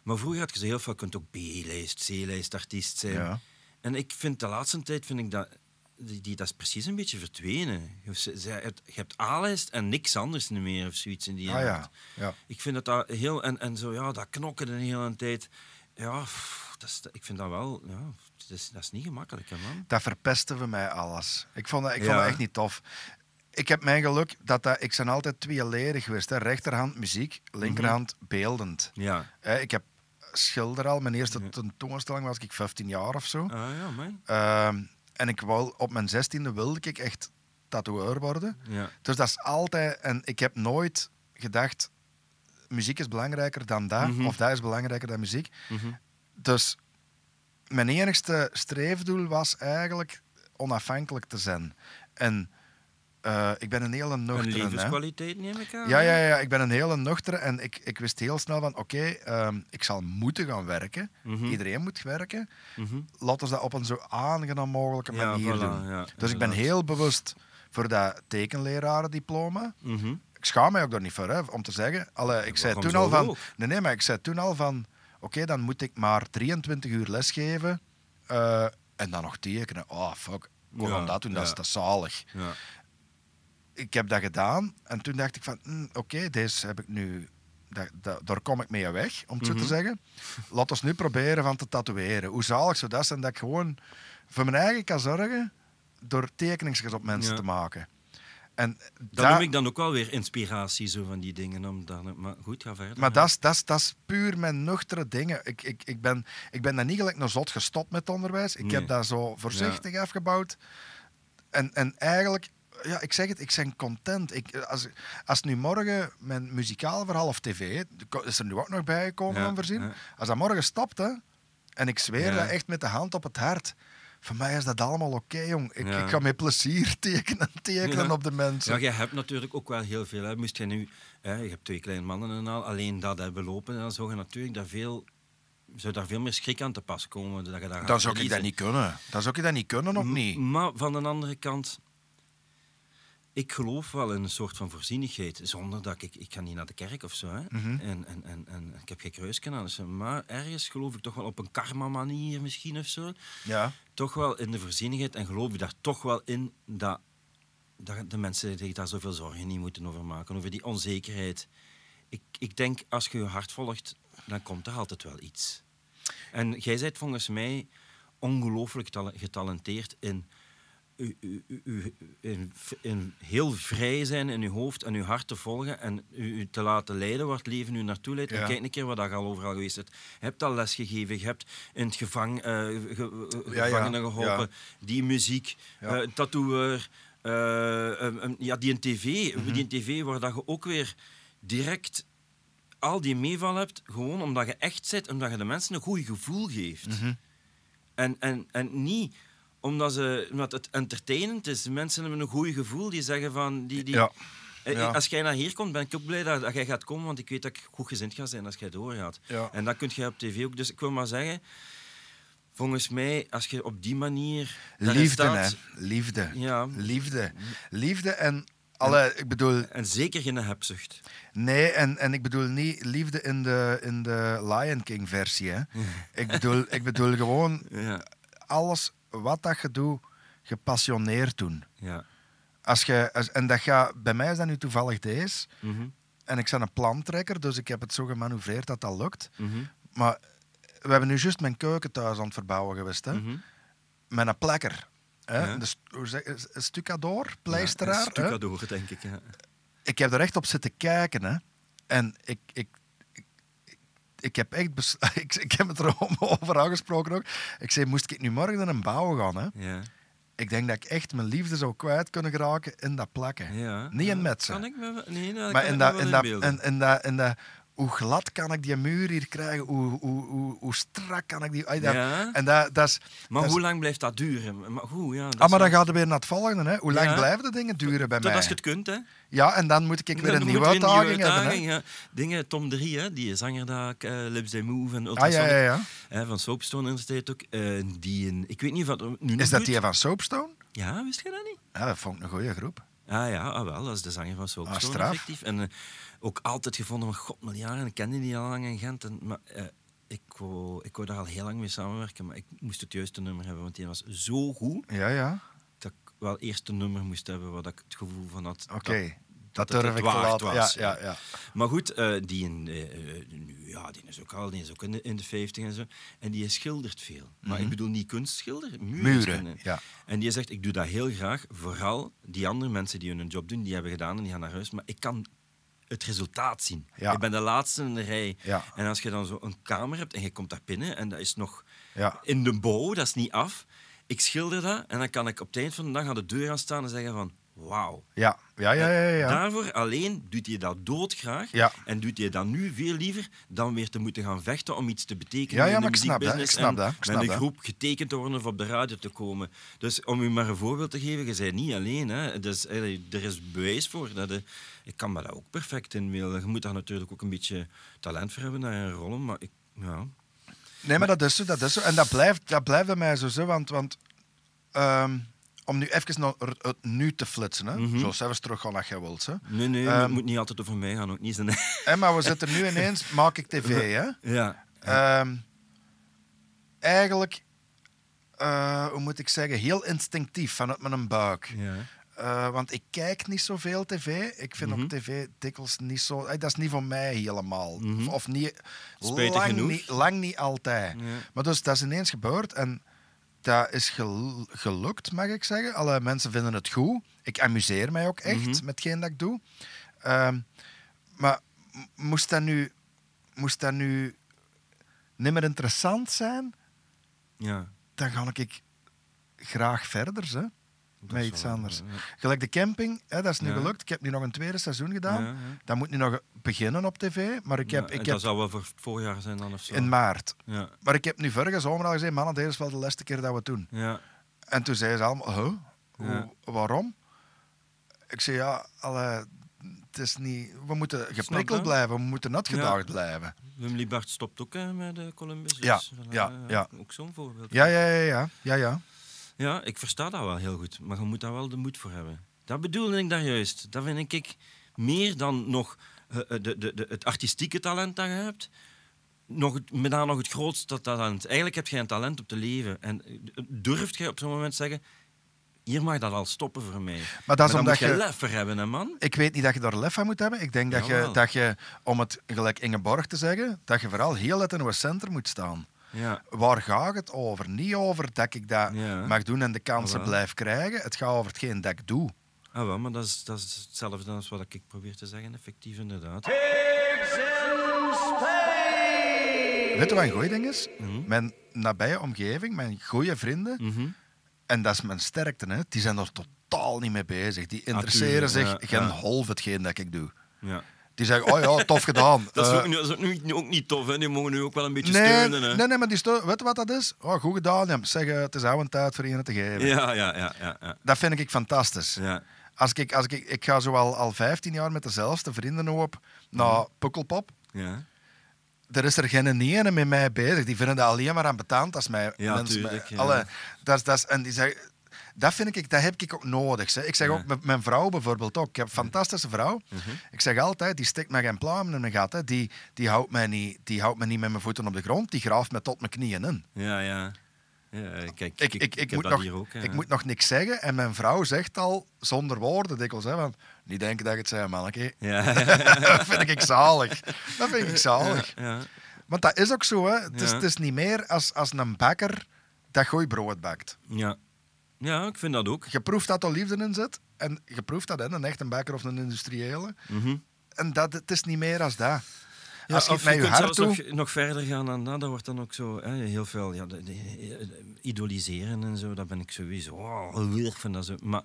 Maar vroeger had je zo heel veel, je kunt ook B-lijst, C-lijst artiest zijn. Ja. En ik vind de laatste tijd, vind ik dat, die, die, dat is precies een beetje verdwenen. Je, ze- ze- het- je hebt A-lijst en niks anders meer of zoiets in die Ah ja, ja. Ik vind dat, dat heel... En, en zo, ja, dat knokken de hele tijd. Ja, pff, dat is, ik vind dat wel... Ja, dat, is, dat is niet gemakkelijk, hè, man. Dat verpestte voor mij alles. Ik vond dat, ik vond dat echt niet tof. Ik heb mijn geluk dat, dat ik ben altijd tweelerig geweest. Hè. Rechterhand muziek, linkerhand beeldend. Ja. Hè, ik heb schilder al. Mijn eerste tentoonstelling was ik 15 jaar of zo. Ah, ja, man. Ehm, en ik wou, op mijn 16e wilde ik echt tatoeëur worden. Ja. Dus dat is altijd... En ik heb nooit gedacht... Muziek is belangrijker dan dat. Mhm. Of dat is belangrijker dan muziek. Mhm. Dus mijn enigste streefdoel was eigenlijk onafhankelijk te zijn. En eh, ik ben een hele nuchtere. levenskwaliteit neem ik aan. Ja, ja, ja, ik ben een hele nuchtere en ik, ik wist heel snel van oké, ehm, ik zal moeten gaan werken. Mhm. Iedereen moet werken. Mhm. Laten we dat op een zo aangenaam mogelijke Ja, manier voilà, doen. ja, dus ik ben heel bewust voor dat tekenlerarendiploma. Mhm. Ik schaam mij ook daar niet voor, hè, om te zeggen. Allee, ik zei toen al van... Nee, nee, maar ik zei toen al van... Oké, dan moet ik maar 23 uur lesgeven. eh, en dan nog tekenen. Oh, fuck. Ik wil Ja, dat doen, dat, is, dat is zalig. Ja. Ik heb dat gedaan. En toen dacht ik van... hm, Oké, deze heb ik nu... Dat, daar kom ik mee weg, om het zo te Mhm. zeggen. Laat ons nu proberen van te tatoeëren. Hoe zalig zou dat zijn dat ik gewoon voor mijn eigen kan zorgen door tekeningsjes op mensen Ja. te maken. En Dat noem ik dan ook wel weer inspiratie zo van die dingen. Om dan, maar goed, ga verder. Maar dat is, dat, is, dat is puur mijn nuchtere dingen. Ik, ik, ik, ben, ik ben dan niet gelijk naar zot gestopt met onderwijs. Ik Nee. heb dat zo voorzichtig afgebouwd. En, en eigenlijk, ja, ik zeg het, ik ben content. Ik, als, als nu morgen mijn muzikaal verhaal of tv, is er nu ook nog bijgekomen Ja, om voorzien. ja. Als dat morgen stopt, hè, en ik zweer Ja. dat echt met de hand op het hart. Voor mij is dat allemaal oké, jong. Ik, Ja. ik ga met plezier tekenen, tekenen Ja. op de mensen. Ja, jij hebt natuurlijk ook wel heel veel. Hè. Moest je nu, hè, je hebt twee kleine mannen en al, alleen dat hebben lopen, dan zou je natuurlijk daar veel, zou daar veel meer schrik aan te pas komen. Dat je daar Dan zou ik dat niet kunnen. Dan zou ik dat niet kunnen, of M- niet? Maar van de andere kant, ik geloof wel in een soort van voorzienigheid. Zonder dat ik, ik ga niet naar de kerk of zo. Hè. Mhm. en, en, en, en ik heb geen kruisje aan. dus, maar ergens geloof ik toch wel op een karma-manier misschien of zo. Ja. Toch wel in de voorzienigheid en geloof ik daar toch wel in dat, dat de mensen zich daar zoveel zorgen niet moeten over maken. Over die onzekerheid. Ik, ik denk, als je je hart volgt, dan komt er altijd wel iets. En jij bent volgens mij ongelooflijk tale- getalenteerd in, u, u, u- u- in, in heel vrij zijn in je hoofd en je hart te volgen en u, te laten leiden waar het leven u naartoe leidt. Ja. En kijk een keer wat je al overal geweest bent. Je hebt al les gegeven, je hebt in het gevang, eh, ge- eh, Ja, ja, gevangenen geholpen, die muziek, Ja. eh, eh, eh, ja, die in tv, Mhm. die in tv waar dat je ook weer direct al die meeval hebt, gewoon omdat je echt zit, omdat je de mensen een goed gevoel geeft. Mhm. En, en, en niet omdat, ze, omdat het entertainend is. Mensen hebben een goed gevoel, die zeggen van... Die, die, Ja. Eh, Ja. Als jij naar hier komt, ben ik ook blij dat, dat jij gaat komen, want ik weet dat ik goed gezind ga zijn als jij doorgaat. Ja. En dat kun je op tv ook. Dus ik wil maar zeggen, volgens mij, als je op die manier... Liefde, hè. Liefde. Ja. Liefde. Liefde en... Alle, ik bedoel, En zeker geen hebzucht. nee, en, en ik bedoel niet liefde in de, in de Lion King versie. Hè. Ik, bedoel, ik bedoel gewoon Ja. alles wat dat je doet, gepassioneerd doen. ja. Als je, als, en dat gaat, bij mij is dat nu toevallig deze. Mhm. En ik ben een plantrekker, dus ik heb het zo gemanoeuvreerd dat dat lukt. Mhm. Maar we hebben nu juist mijn keuken thuis aan het verbouwen geweest. Hè. Mhm. Met een plekker. Hè. Ja. Dus, hoe zeg, een stucadoor, pleisteraar. Ja, een stucadoor, denk ik. Ja. ik heb er echt op zitten kijken. Hè. En ik, ik, ik, heb echt... bes- ik, ik heb het er over aangesproken ook. Ik zei, moest ik nu morgen naar een bouw gaan? Hè? Ja. Ik denk dat ik echt mijn liefde zou kwijt kunnen geraken in dat plakken. Ja. Niet in Ja, metsen. Kan ik me... Nee, Maar kan in ik me dat, wel in dat, inbeelden. in, in dat, in dat, hoe glad kan ik die muur hier krijgen? Hoe, hoe, hoe, hoe strak kan ik die... ai, dat- Ja. En dat, dat is... Maar dat is- hoe lang blijft dat duren? Maar hoe, ja, dat Ah, maar dan gaat het weer naar het volgende. Hè. Hoe lang Ja. blijven de dingen duren bij Tot mij? als je het kunt, hè. Ja, en dan moet ik weer Dan een nieuwe uitdaging hebben. Hè. uitdaging. Dingen, Tom 3, hè, die zanger daar, eh, Lips They Move en Ah, Ultrasonic, ja, ja, ja. hè, van Soapstone Institute ook. eh, die een, ik weet niet wat nu Is dat doet. die van Soapstone? Ja, wist je dat niet? Ja, dat vond ik een goede groep. Ah ja, ah, wel, dat is de zanger van Soapstone, Ah, effectief. En eh, ook altijd gevonden van, god, miljaren, ik kende die al lang in Gent. En, maar eh, ik, wou, ik wou daar al heel lang mee samenwerken, maar ik moest het juiste nummer hebben, want die was zo goed Ja, ja. dat ik wel eerst een nummer moest hebben waar ik het gevoel van had. Oké. dat Dat, het ik waard was, Ja, ja. ja. Maar goed, eh, die, in, eh, ja, die is ook al die is ook in de, in de 50 en zo. En die schildert veel. Maar ik bedoel niet kunstschilder, muren. Mhm. Muren, ja. En die zegt, ik doe dat heel graag. Vooral die andere mensen die hun job doen, die hebben gedaan en die gaan naar huis. Maar ik kan het resultaat zien. Ja. Ik ben de laatste in de rij. Ja. En als je dan zo een kamer hebt en je komt daar binnen en dat is nog Ja. in de bouw, dat is niet af. Ik schilder dat en dan kan ik op het eind van de dag aan de deur gaan staan en zeggen van, wauw. Ja, ja, ja, ja. ja. Daarvoor alleen doet hij dat doodgraag. Ja. En doet hij dat nu veel liever dan weer te moeten gaan vechten om iets te betekenen Ja, ja, in de maar ik snap dat, muziekbusiness en dat, met een dat. groep getekend te worden of op de radio te komen. Dus om u maar een voorbeeld te geven, je bent niet alleen. Hè. Dus, eh, er is bewijs voor. Dat, eh, ik kan me dat ook perfect inbeelden. Je moet daar natuurlijk ook een beetje talent voor hebben naar een rollen, maar ik... Ja. Nee, maar dat is zo, dat is zo. En dat blijft, dat blijft bij mij zo, zo want, want ehm, om nu even naar het- nu te flitsen, hè. Mhm. zo zelfs terug gaan als je wilt. Hè. Nee, nee, Ehm, het moet niet altijd over mij gaan. Ook niet zijn... Maar we zitten nu ineens, maak ik tv, hè. ja. Ehm, eigenlijk, eh, hoe moet ik zeggen, heel instinctief vanuit mijn buik. ja. Eh, want ik kijk niet zoveel tv. Ik vind Mhm. ook tv dikwijls niet zo... eh, dat is niet voor mij helemaal. Mhm. Of, of niet... Spijtig lang, genoeg. niet, lang niet altijd. Ja. Maar dus dat is ineens gebeurd en dat is gel- gelukt, mag ik zeggen. Alle mensen vinden het goed. Ik amuseer mij ook echt Mhm. met hetgeen dat ik doe. Ehm, maar moest dat nu... Moest dat nu niet meer interessant zijn, ja. dan ga ik graag verder, hè. Met iets wel- anders. ja. Gelijk de camping, hè, dat is nu Ja. gelukt. Ik heb nu nog een tweede seizoen gedaan. Ja. Dat moet nu nog beginnen op tv. Maar ik heb, ik dat heb zou wel voor het voorjaar zijn dan of zo. in maart. Ja, Maar ik heb nu vorige zomer al gezegd, mannen, deze is wel de laatste keer dat we het doen. ja, En toen zeiden ze allemaal, huh? Hoe- waarom? Ik zei, ja, alle, het is niet... We moeten geprikkeld blijven, we moeten natgedaagd blijven. Wim Liebart stopt ook hè, met de Columbus. Dus, Ja, ja, eh, ja. Ook zo'n voorbeeld. Ja, ja, ja, ja. ja, ja. Ik versta dat wel heel goed. Maar je moet daar wel de moed voor hebben. Dat bedoelde ik daar juist. Dat vind ik meer dan nog eh, eh, de, de, de, het artistieke talent dat je hebt. Nog het, met daar nog het grootste talent. Eigenlijk heb je een talent om te leven. En eh, durft je op zo'n moment zeggen... Hier mag dat al stoppen voor mij. Maar dat is omdat moet je je... lef voor hebben, hè, man. Ik weet niet dat je daar lef aan moet hebben. Ik denk dat je, dat je, om het gelijk Ingeborg te zeggen, dat je vooral heel uit in een center moet staan. Ja. Waar gaat het over? Niet over dat ik dat Ja. mag doen en de kansen Ah, blijf krijgen. Het gaat over hetgeen dat ik doe. Ah, wel, maar dat is, dat is hetzelfde als wat ik probeer te zeggen, effectief inderdaad. Weet je wat een goeie ding is? Mhm. Mijn nabije omgeving, mijn goede vrienden, Mhm. en dat is mijn sterkte, hè, die zijn er totaal niet mee bezig. Die interesseren tuurlijk, zich ja, geen ja. half hetgeen dat ik doe. Ja. Die zeggen, oh ja, tof gedaan. Dat is, Eh, ook, nu- dat is ook, nu- ook niet tof, hè? die mogen nu ook wel een beetje nee, steunen. Hè? nee, nee, maar die steun, weet je wat dat is? Oh, goed gedaan. Ja. Zeg, eh, het is oude tijd voor je te geven. Ja, ja, ja, ja, ja. Dat vind ik fantastisch. ja. Als ik, als ik, ik ga zo al, al 15 jaar met dezelfde vrienden op naar Pukkelpop. ja. Er is er geen ene met mij bezig. Die vinden dat alleen maar aan betaald als mij. Ja, mensen tuurlijk, ja. Alle, dat, dat, en die zeggen, dat vind ik, dat heb ik ook nodig. Zeg. Ik zeg ook met mijn vrouw bijvoorbeeld ook. Ik heb een fantastische vrouw. Mhm. Ik zeg altijd, die stikt mij geen pluimen in mijn gat. Hè. Die, die, houdt mij niet, die houdt mij niet met mijn voeten op de grond. Die graaft me tot mijn knieën in. Ja, ja. ja kijk, ik, Ik, ik, moet nog, hier ook. ik moet nog niks zeggen. En mijn vrouw zegt al, zonder woorden dikwijls, hè, niet denken dat ik het zei, manneke. Ja, dat vind ik zalig. Dat vind ik zalig. ja. Want dat is ook zo. Hè. Het, is, het is niet meer als, als een bakker dat gooi brood bakt. ja. Ja, ik vind dat ook. Je proeft dat er liefde in zit. En je proeft dat in een echte bakker of een industriële. Mhm. En dat, het is niet meer als dat. Ja, als je of je kunt hart zelfs doet... nog, nog verder gaan dan dat, dat wordt dan ook zo hè, heel veel ja, de, de- de- idoliseren en zo. Dat ben ik sowieso. Oh, ik vind dat zo. Maar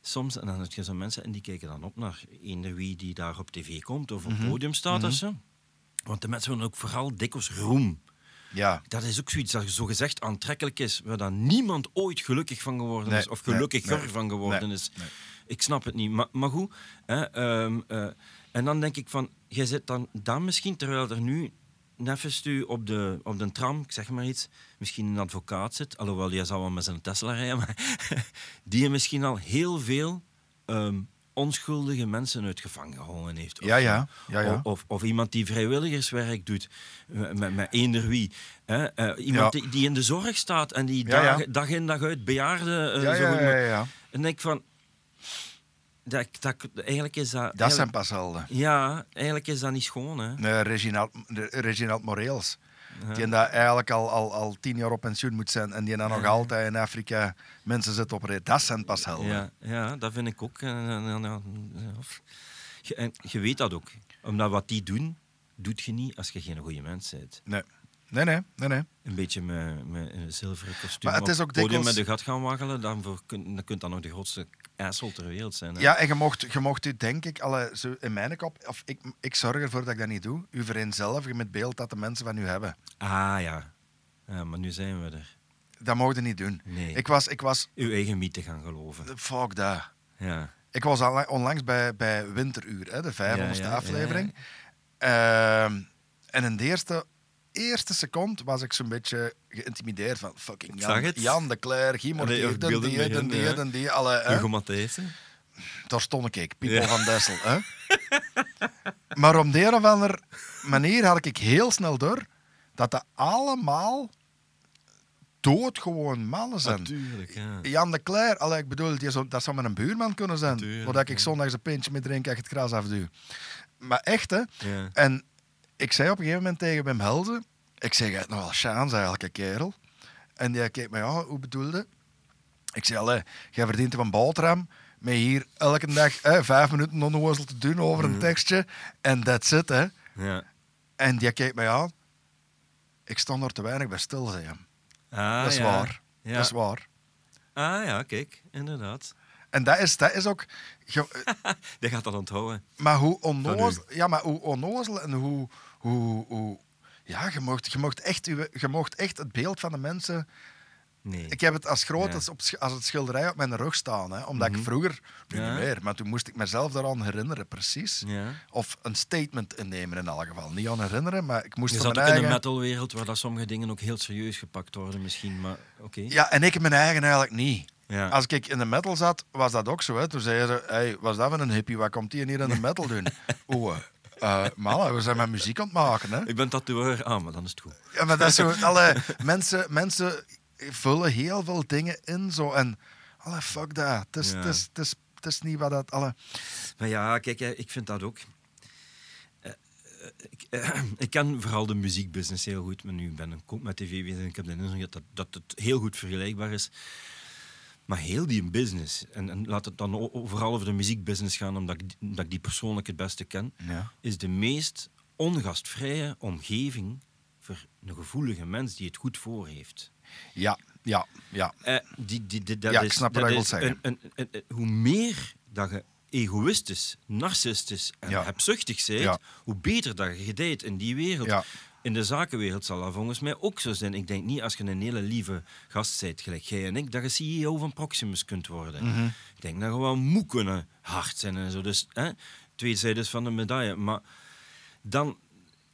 soms, en dan heb je zo mensen en die kijken dan op naar eender wie die daar op tv komt of op Mhm. podium staat of zo. Want de mensen willen ook vooral dikwijls roem. Ja, Dat is ook zoiets dat zo gezegd aantrekkelijk is, waar dan niemand ooit gelukkig van geworden Nee, is, of gelukkiger nee, van geworden nee, is. Ik snap het niet. Maar, maar goed, hè, ehm, eh, en dan denk ik van, jij zit dan, dan misschien, terwijl er nu neffens u op de, op de tram, ik zeg maar iets, misschien een advocaat zit, alhoewel die zal wel met zijn Tesla rijden, maar die misschien al heel veel ehm, onschuldige mensen uit gevangen gehouden heeft. Of, Ja, ja. ja, ja. Of, of, of iemand die vrijwilligerswerk doet, met, met, met eender wie. Hè? Eh, iemand Ja. die, die in de zorg staat en die Ja, dag, dag in dag uit bejaarden... eh, zo goed. En denk van... Dat, dat, eigenlijk is dat... Dat zijn pas helden. Ja, eigenlijk is dat niet schoon, hè. Nee, Reginald, Reginald Moreels. Die dat eigenlijk al, al, al tien jaar op pensioen moet zijn en die dan nog altijd in Afrika mensen zit op rit. Dat zijn pas helden. Ja, ja, dat vind ik ook. Of- Je, en je weet dat ook. Omdat wat die doen, doet je niet als je geen goede mens bent. Nee. Nee, nee, nee, nee. Een beetje met, met een zilveren kostuum Maar het is ook dikwijls- met de gat gaan waggelen, dan, voor, dan kunt dat nog de grootste asshole ter wereld zijn. Hè? Ja, en je mocht, je mocht u, denk ik, alle, zo in mijn kop, of ik, ik zorg ervoor dat ik dat niet doe, u vereenzelvigen met beeld dat de mensen van u hebben. Ah ja. ja, maar nu zijn we er. Dat mocht je niet doen. Nee. Ik was, ik was, Uw eigen mythe gaan geloven. fuck dat. Ja. Ik was onlangs bij, bij Winteruur, hè, de 500ste Ja, ja, aflevering. Ehm, en in de eerste, eerste seconde was ik zo'n beetje geïntimideerd van fucking Jan. Jan de Cler, Guy die, die, ja. den die, alle. Hugo Matthijs, hè? Daar stond ik, Pipo Ja. van Dessel. Hè? maar om de een of andere manier had ik heel snel door dat dat allemaal doodgewoon mannen zijn. Natuurlijk, ja. Jan de Cler, allee, ik bedoel, die zou, dat zou met een buurman kunnen zijn. Natuurlijk, Waar ik zondags een pintje mee drink en het gras afduw. Maar echt, hè. ja. En ik zei op een gegeven moment tegen Wim Helzen... Ik zeg, hij heeft nogal chance eigenlijk, een kerel. En die keek mij aan, hoe bedoelde? Ik zei, allee, jij verdient een boterham met hier elke dag vijf minuten onnozel te doen over een tekstje. En that's it, hè. ja. En die keek mij aan. Ik stond er te weinig bij stil, zei hij. Ah, Dat is ja. waar. Ja. Dat is waar. Ah ja, kijk, inderdaad. En dat is, dat is ook... ge- Die gaat dat onthouden. Maar hoe onnozel, ja, maar hoe onnozel en hoe, hoe, hoe ja, je mocht, je, mocht echt, je mocht echt het beeld van de mensen. Nee. Ik heb het als groot als, op, als het schilderij op mijn rug staan, hè, omdat ik vroeger, nu Ja. niet meer, maar toen moest ik mezelf daaraan herinneren, precies. Ja. Of een statement innemen in elk geval. Niet aan herinneren, maar ik moest Je zat mijn ook in de metalwereld waar dat sommige dingen ook heel serieus gepakt worden misschien, maar oké. Ja, en ik mijn eigen eigenlijk niet. Ja. Als ik in de metal zat, was dat ook zo. Hè. Toen zeiden ze, hey, was dat van een hippie? Wat komt die hier in de metal doen? Oeh, eh mannen, we zijn met muziek aan het maken. Hè. Ik ben tatoeëur, ah, maar dan is het goed. Ja, maar dat is zo. Alle, mensen, mensen vullen heel veel dingen in zo. En alle, fuck dat. Het is, Ja. het is, het is, het is niet wat dat. Alle, Maar ja, kijk, ik vind dat ook. Eh, eh, ik, eh, ik ken vooral de muziekbusiness heel goed, maar nu ben ik ook met tv bezig en ik heb de indruk dat, dat het heel goed vergelijkbaar is. Maar heel die business, en, en laat het dan vooral over de muziekbusiness gaan, omdat ik, omdat ik die persoonlijk het beste ken, ja. is de meest ongastvrije omgeving voor een gevoelige mens die het goed voor heeft. ja, ja, ja. Eh, die, die, die- dat Ja, ik is, snap wat dat je is wilt zeggen. een- een- een- een- hoe meer dat je egoïstisch, narcistisch en Ja. hebzuchtig bent, Ja. hoe beter dat je gedijt in die wereld. Ja. In de zakenwereld zal dat volgens mij ook zo zijn. Ik denk niet als je een hele lieve gast bent, gelijk jij en ik, dat je CEO van Proximus kunt worden. Mhm. Ik denk dat je wel moe kunnen hard zijn en zo. Dus hè, twee zijdes van de medaille. Maar dan,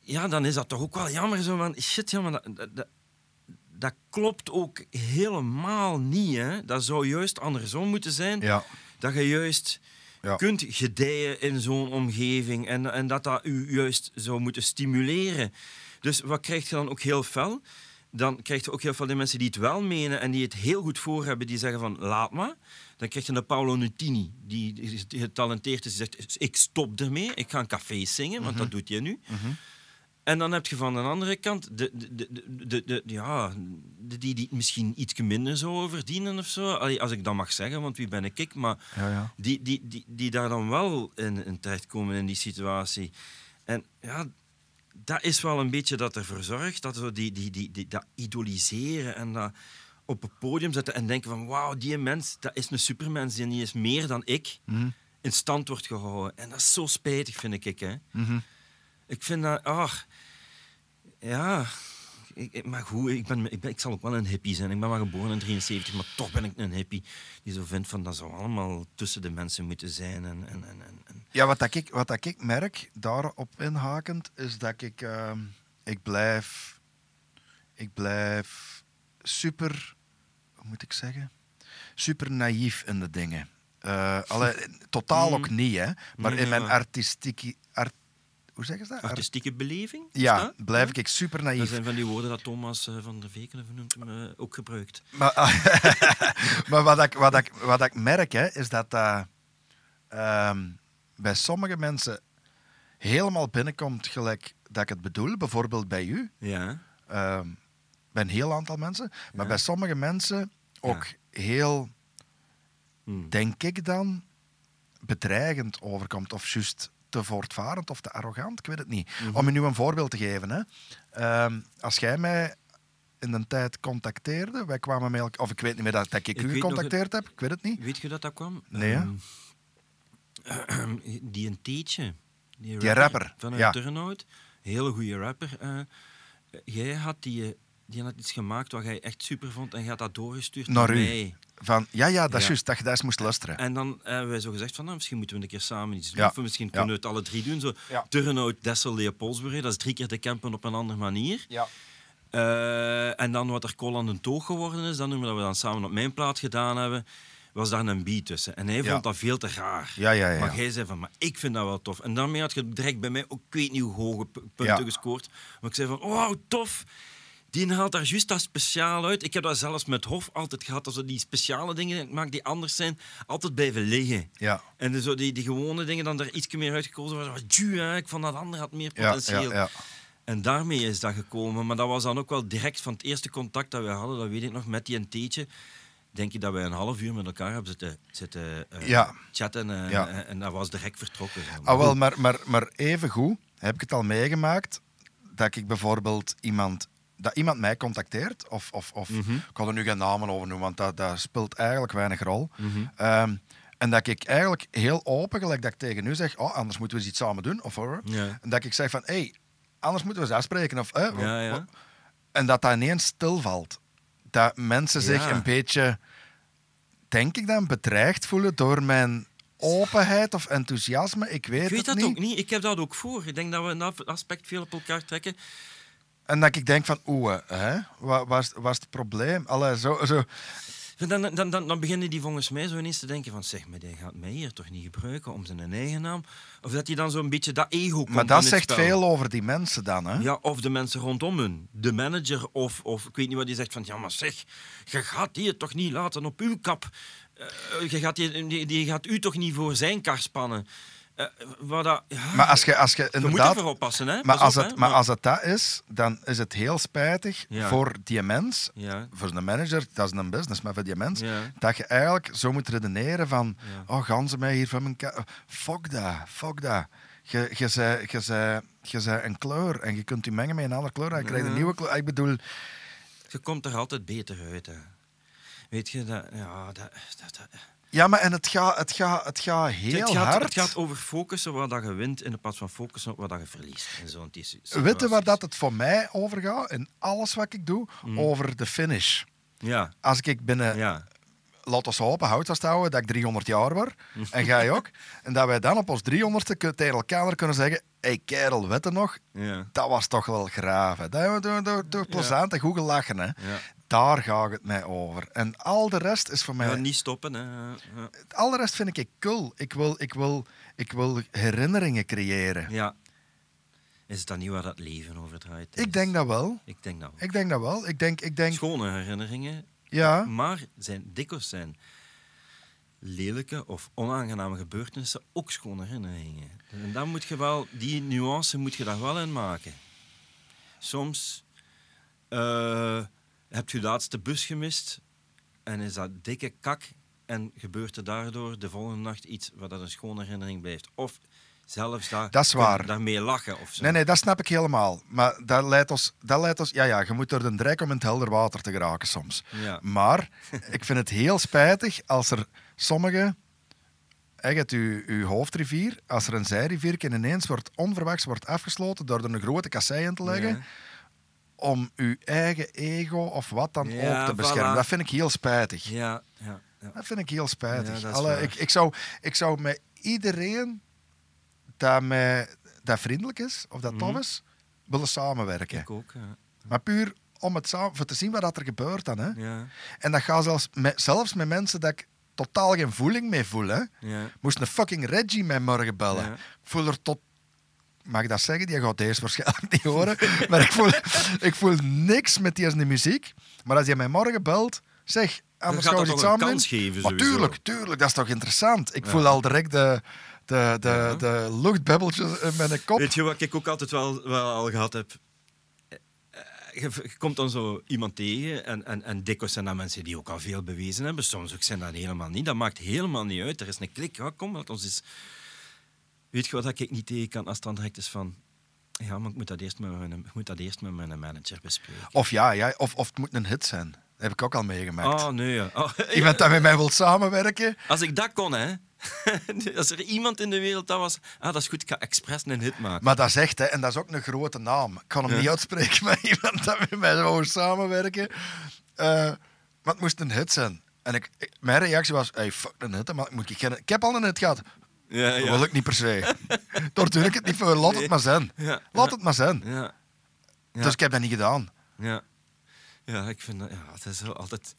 ja, dan is dat toch ook wel jammer zo van shit, ja, maar dat, dat, dat, dat klopt ook helemaal niet. Hè? Dat zou juist andersom moeten zijn. Ja. Dat je juist Ja. kunt gedijen in zo'n omgeving en, en dat dat u juist zou moeten stimuleren. Dus wat krijg je dan ook heel fel? Dan krijg je ook heel veel de mensen die het wel menen en die het heel goed voor hebben, die zeggen van laat maar. Dan krijg je een Paolo Nutini, die, getalenteerd is, die zegt ik stop ermee, ik ga een café zingen, want dat doet je nu. En dan heb je van de andere kant de, de, de, de, de, de- ja, de, die, die misschien iets minder zouden verdienen of zo. Als ik dat mag zeggen, want wie ben ik? Maar Ja, ja. die, die, die, die daar dan wel in, in terechtkomen in die situatie. En ja, dat is wel een beetje dat ervoor zorgt dat zo die, die, die, die, dat idoliseren en dat op het podium zetten en denken van wauw, die mens, dat is een supermens en die is meer dan ik in stand wordt gehouden. En dat is zo spijtig, vind ik. Hè. Ik vind dat, ach, ja, ik, maar goed, ik, ben, ik, ben, ik zal ook wel een hippie zijn. Ik ben maar geboren in 73, maar toch ben ik een hippie die zo vindt van dat zou allemaal tussen de mensen moeten zijn. En, en, en, en, Ja, wat, dat ik, wat dat ik merk, daarop inhakend, is dat ik... ehm, ik blijf, ik blijf super, hoe moet ik zeggen, super naïef in de dingen. Alle, totaal ook niet, hè. Maar in mijn artistieke, art, hoe zeggen ze dat? Art- Artistieke beleving? ja, dat? blijf ik super Dat naïef. zijn van die woorden dat Thomas eh, van der Veken of noemt hem, eh, ook gebruikt. Maar, maar wat, ik, wat, ik, wat ik merk, hè, is dat dat ehm, bij sommige mensen helemaal binnenkomt gelijk dat ik het bedoel. Bijvoorbeeld bij u, Ja. ehm, bij een heel aantal mensen. Maar Ja. bij sommige mensen ook heel, Hm. denk ik dan, bedreigend overkomt. Of juist te voortvarend of te arrogant, ik weet het niet. Mhm. Om je nu een voorbeeld te geven. Hè. Ehm, als jij mij in de tijd contacteerde, wij kwamen met elkaar, of ik weet niet meer dat, dat ik, Ik u gecontacteerd heb, ik weet het niet. Weet je dat dat kwam? Nee? Ehm, die een teetje. Die Die rapper, Vanuit ja. Turnhout. Hele goede rapper. eh. jij had die, eh, die had iets gemaakt wat jij echt super vond en je had dat doorgestuurd Naar naar mij. Van, ja, ja, dat is juist, dat je daar eens moest luisteren. En dan hebben wij zo gezegd van, nou, misschien moeten we een keer samen iets doen. Of misschien kunnen we het alle drie doen. Zo. Turnhout, Dessel, Leopoldsbury. Dat is drie keer de campen op een andere manier. Ja. Eh, en dan wat er aan de Toog geworden is, dan noemen we dat we dan samen op mijn plaat gedaan hebben, was daar een beat tussen. En hij Ja. vond dat veel te raar. Ja, ja, ja. Maar jij zei van, maar ik vind dat wel tof. En daarmee had je direct bij mij ook, ik weet niet hoe hoge punten gescoord. Maar ik zei van, wow, tof. Die haalt daar juist dat speciaal uit. Ik heb dat zelfs met Hof altijd gehad. Dat ze die speciale dingen maakt die anders zijn, altijd blijven liggen. Ja. En de, zo die, die gewone dingen dan er iets meer uitgekozen worden. Wat ju, hè, Ik vond dat andere had meer potentieel. ja, ja. En daarmee is dat gekomen. Maar dat was dan ook wel direct van het eerste contact dat we hadden, dat weet ik nog, met die een theetje. Denk je dat wij een half uur met elkaar hebben zitten, zitten eh, Ja. chatten. En, Ja. en, en dat was direct vertrokken. zeg maar. Ah, wel, maar, maar, maar even goed heb ik het al meegemaakt dat ik bijvoorbeeld iemand, dat iemand mij contacteert, of, of, of Mhm. ik kan er nu geen namen over noemen, want dat, dat speelt eigenlijk weinig rol. Mhm. Ehm, en dat ik eigenlijk heel open, gelijk dat ik tegen u zeg, oh, anders moeten we eens iets samen doen, of. Ja. En dat ik zeg van, hé, hey, anders moeten we eens afspreken. Of, eh, Ja, ja. En dat dat ineens stilvalt. Dat mensen zich een beetje, denk ik dan, bedreigd voelen door mijn openheid of enthousiasme. Ik weet, Ik weet het dat niet. ook niet. Ik heb dat ook voor. Ik denk dat we in dat aspect veel op elkaar trekken. En dat ik denk van, oeh, hè? Wat was, was het probleem? Allee, zo, zo. Dan, dan, dan, dan beginnen die volgens mij zo ineens te denken van zeg, maar die gaat mij hier toch niet gebruiken om zijn eigen naam. Of dat hij dan zo'n beetje dat ego komt Maar dat zegt spel. veel over die mensen dan, hè? Ja, of de mensen rondom hun. De manager of, of ik weet niet wat die zegt van... Ja, maar zeg, je gaat die toch niet laten op uw kap. Eh, je gaat die, die, die gaat u toch niet voor zijn kar spannen. Eh, wat dat, ja, Maar als je, als je je moet inderdaad... ervoor oppassen, hè. Maar als, op, het, hè. maar als het dat is, dan is het heel spijtig Ja. voor die mens, Ja, voor een manager, dat is een business, maar voor die mens, dat je eigenlijk zo moet redeneren van, oh, gaan ze mij hier van mijn Fuck dat, fuck dat. Je, je, zei, je, zei, je zei een kleur en je kunt die mengen met een andere kleur en je krijgt een nieuwe kleur. Ik bedoel, Je komt er altijd beter uit, hè. Weet je, dat... Ja, dat, dat, dat- ja, maar en het gaat, het gaat, het gaat heel het, gaat, hard. het gaat over focussen waar dat je wint in plaats van focussen op wat dat je verliest. In zo'n Weet je waar dat het voor mij over gaat? In alles wat ik doe, Mm. over de finish. Ja, Als ik binnen ja. laat ons hopen, hout vasthouden, dat ik 300 jaar word. En jij ook. En dat wij dan op ons 300ste kun- tegen elkaar kunnen zeggen: Hé hey, kerel, weet je nog? ja. Dat was toch wel graaf. Hè? Dat hebben we door, door plezant en goed gelachen. Hè? Daar gaat het mij over. En al de rest is voor mij. Ja, niet stoppen, hè. Ja. Al de rest vind ik cool. Ik wil, ik wil, ik wil herinneringen creëren. Ja. Is het dan niet waar dat leven over draait? Ik denk dat wel. Ik denk dat wel. Ik denk dat wel. Ik denk, ik denk Schone herinneringen, ja. maar zijn dikwijls zijn lelijke of onaangename gebeurtenissen ook schone herinneringen. En dan moet je wel, die nuance moet je daar wel in maken. Soms eh, heb je de laatste bus gemist en is dat dikke kak en gebeurt er daardoor de volgende nacht iets wat dat een schone herinnering blijft. Of zelfs daar, Dat is waar. daarmee lachen of zo. Nee, nee, dat snap ik helemaal. Maar dat leidt ons... Dat leidt ons ja, ja, je moet door de drek om in het helder water te geraken soms. Ja. Maar ik vind het heel spijtig als er sommige... Je hebt uw, uw hoofdrivier, als er een zijriviertje ineens wordt, onverwachts wordt afgesloten door er een grote kassei in te leggen, Ja. Om uw eigen ego of wat dan Ja, ook te beschermen. voilà. Dat vind ik heel spijtig. Ja, ja, ja. Dat vind ik heel spijtig. Ik, ik, zou, ik zou met iedereen dat, mij, dat vriendelijk is of dat tof Mhm. is, willen samenwerken. Ik ook, ja. Maar puur om het samen, voor te zien wat er gebeurt dan. Hè. Ja, En dat gaat zelfs met, zelfs met mensen dat ik totaal geen voeling mee voel. Hè. ja. Moest een fucking Reggie mij morgen bellen. Ik voel er tot... Mag ik dat zeggen? Die gaat deze waarschijnlijk niet horen. maar ik voel, ik voel niks met die de muziek. Maar als hij mij morgen belt, zeg, anders gaan we dat iets samen kans doen. geven, Maar tuurlijk, tuurlijk. Dat is toch interessant. Ik voel al direct de, de, de, Ja. de luchtbubbeltjes in mijn kop. Weet je wat ik ook altijd wel, wel al gehad heb? Eh, Je, je komt dan zo iemand tegen en, en, en dikwijls zijn dat mensen die ook al veel bewezen hebben. Soms ook zijn dat helemaal niet. Dat maakt helemaal niet uit. Er is een klik. Ja, kom, laat ons eens... Weet je wat ik niet tegen kan als het dan direct is van... Ja, maar ik moet dat eerst met mijn, ik moet dat eerst met mijn manager bespreken. Of ja, ja of, of het moet een hit zijn. Dat heb ik ook al meegemaakt. Oh, nee. Ja. Oh, Iemand dat met mij wil samenwerken. Als ik dat kon, hè. Als er iemand in de wereld dat was... Ah, dat is goed, ik ga expres een hit maken. Maar dat is echt, hè, en dat is ook een grote naam. Ik kan hem Ja. niet uitspreken met iemand dat met mij wil samenwerken. Eh, maar het moest een hit zijn. En ik, ik- mijn reactie was, hey, fuck een hit, maar moet ik, geen, ik heb al een hit gehad. Ja, Dat ja. wil ik niet per se. Daar doe ik het niet voor. Laat het maar zijn. Ja, Laat het maar zijn. Dus ik heb dat niet gedaan. Ja. Ja, ik vind dat... Ja, het is altijd...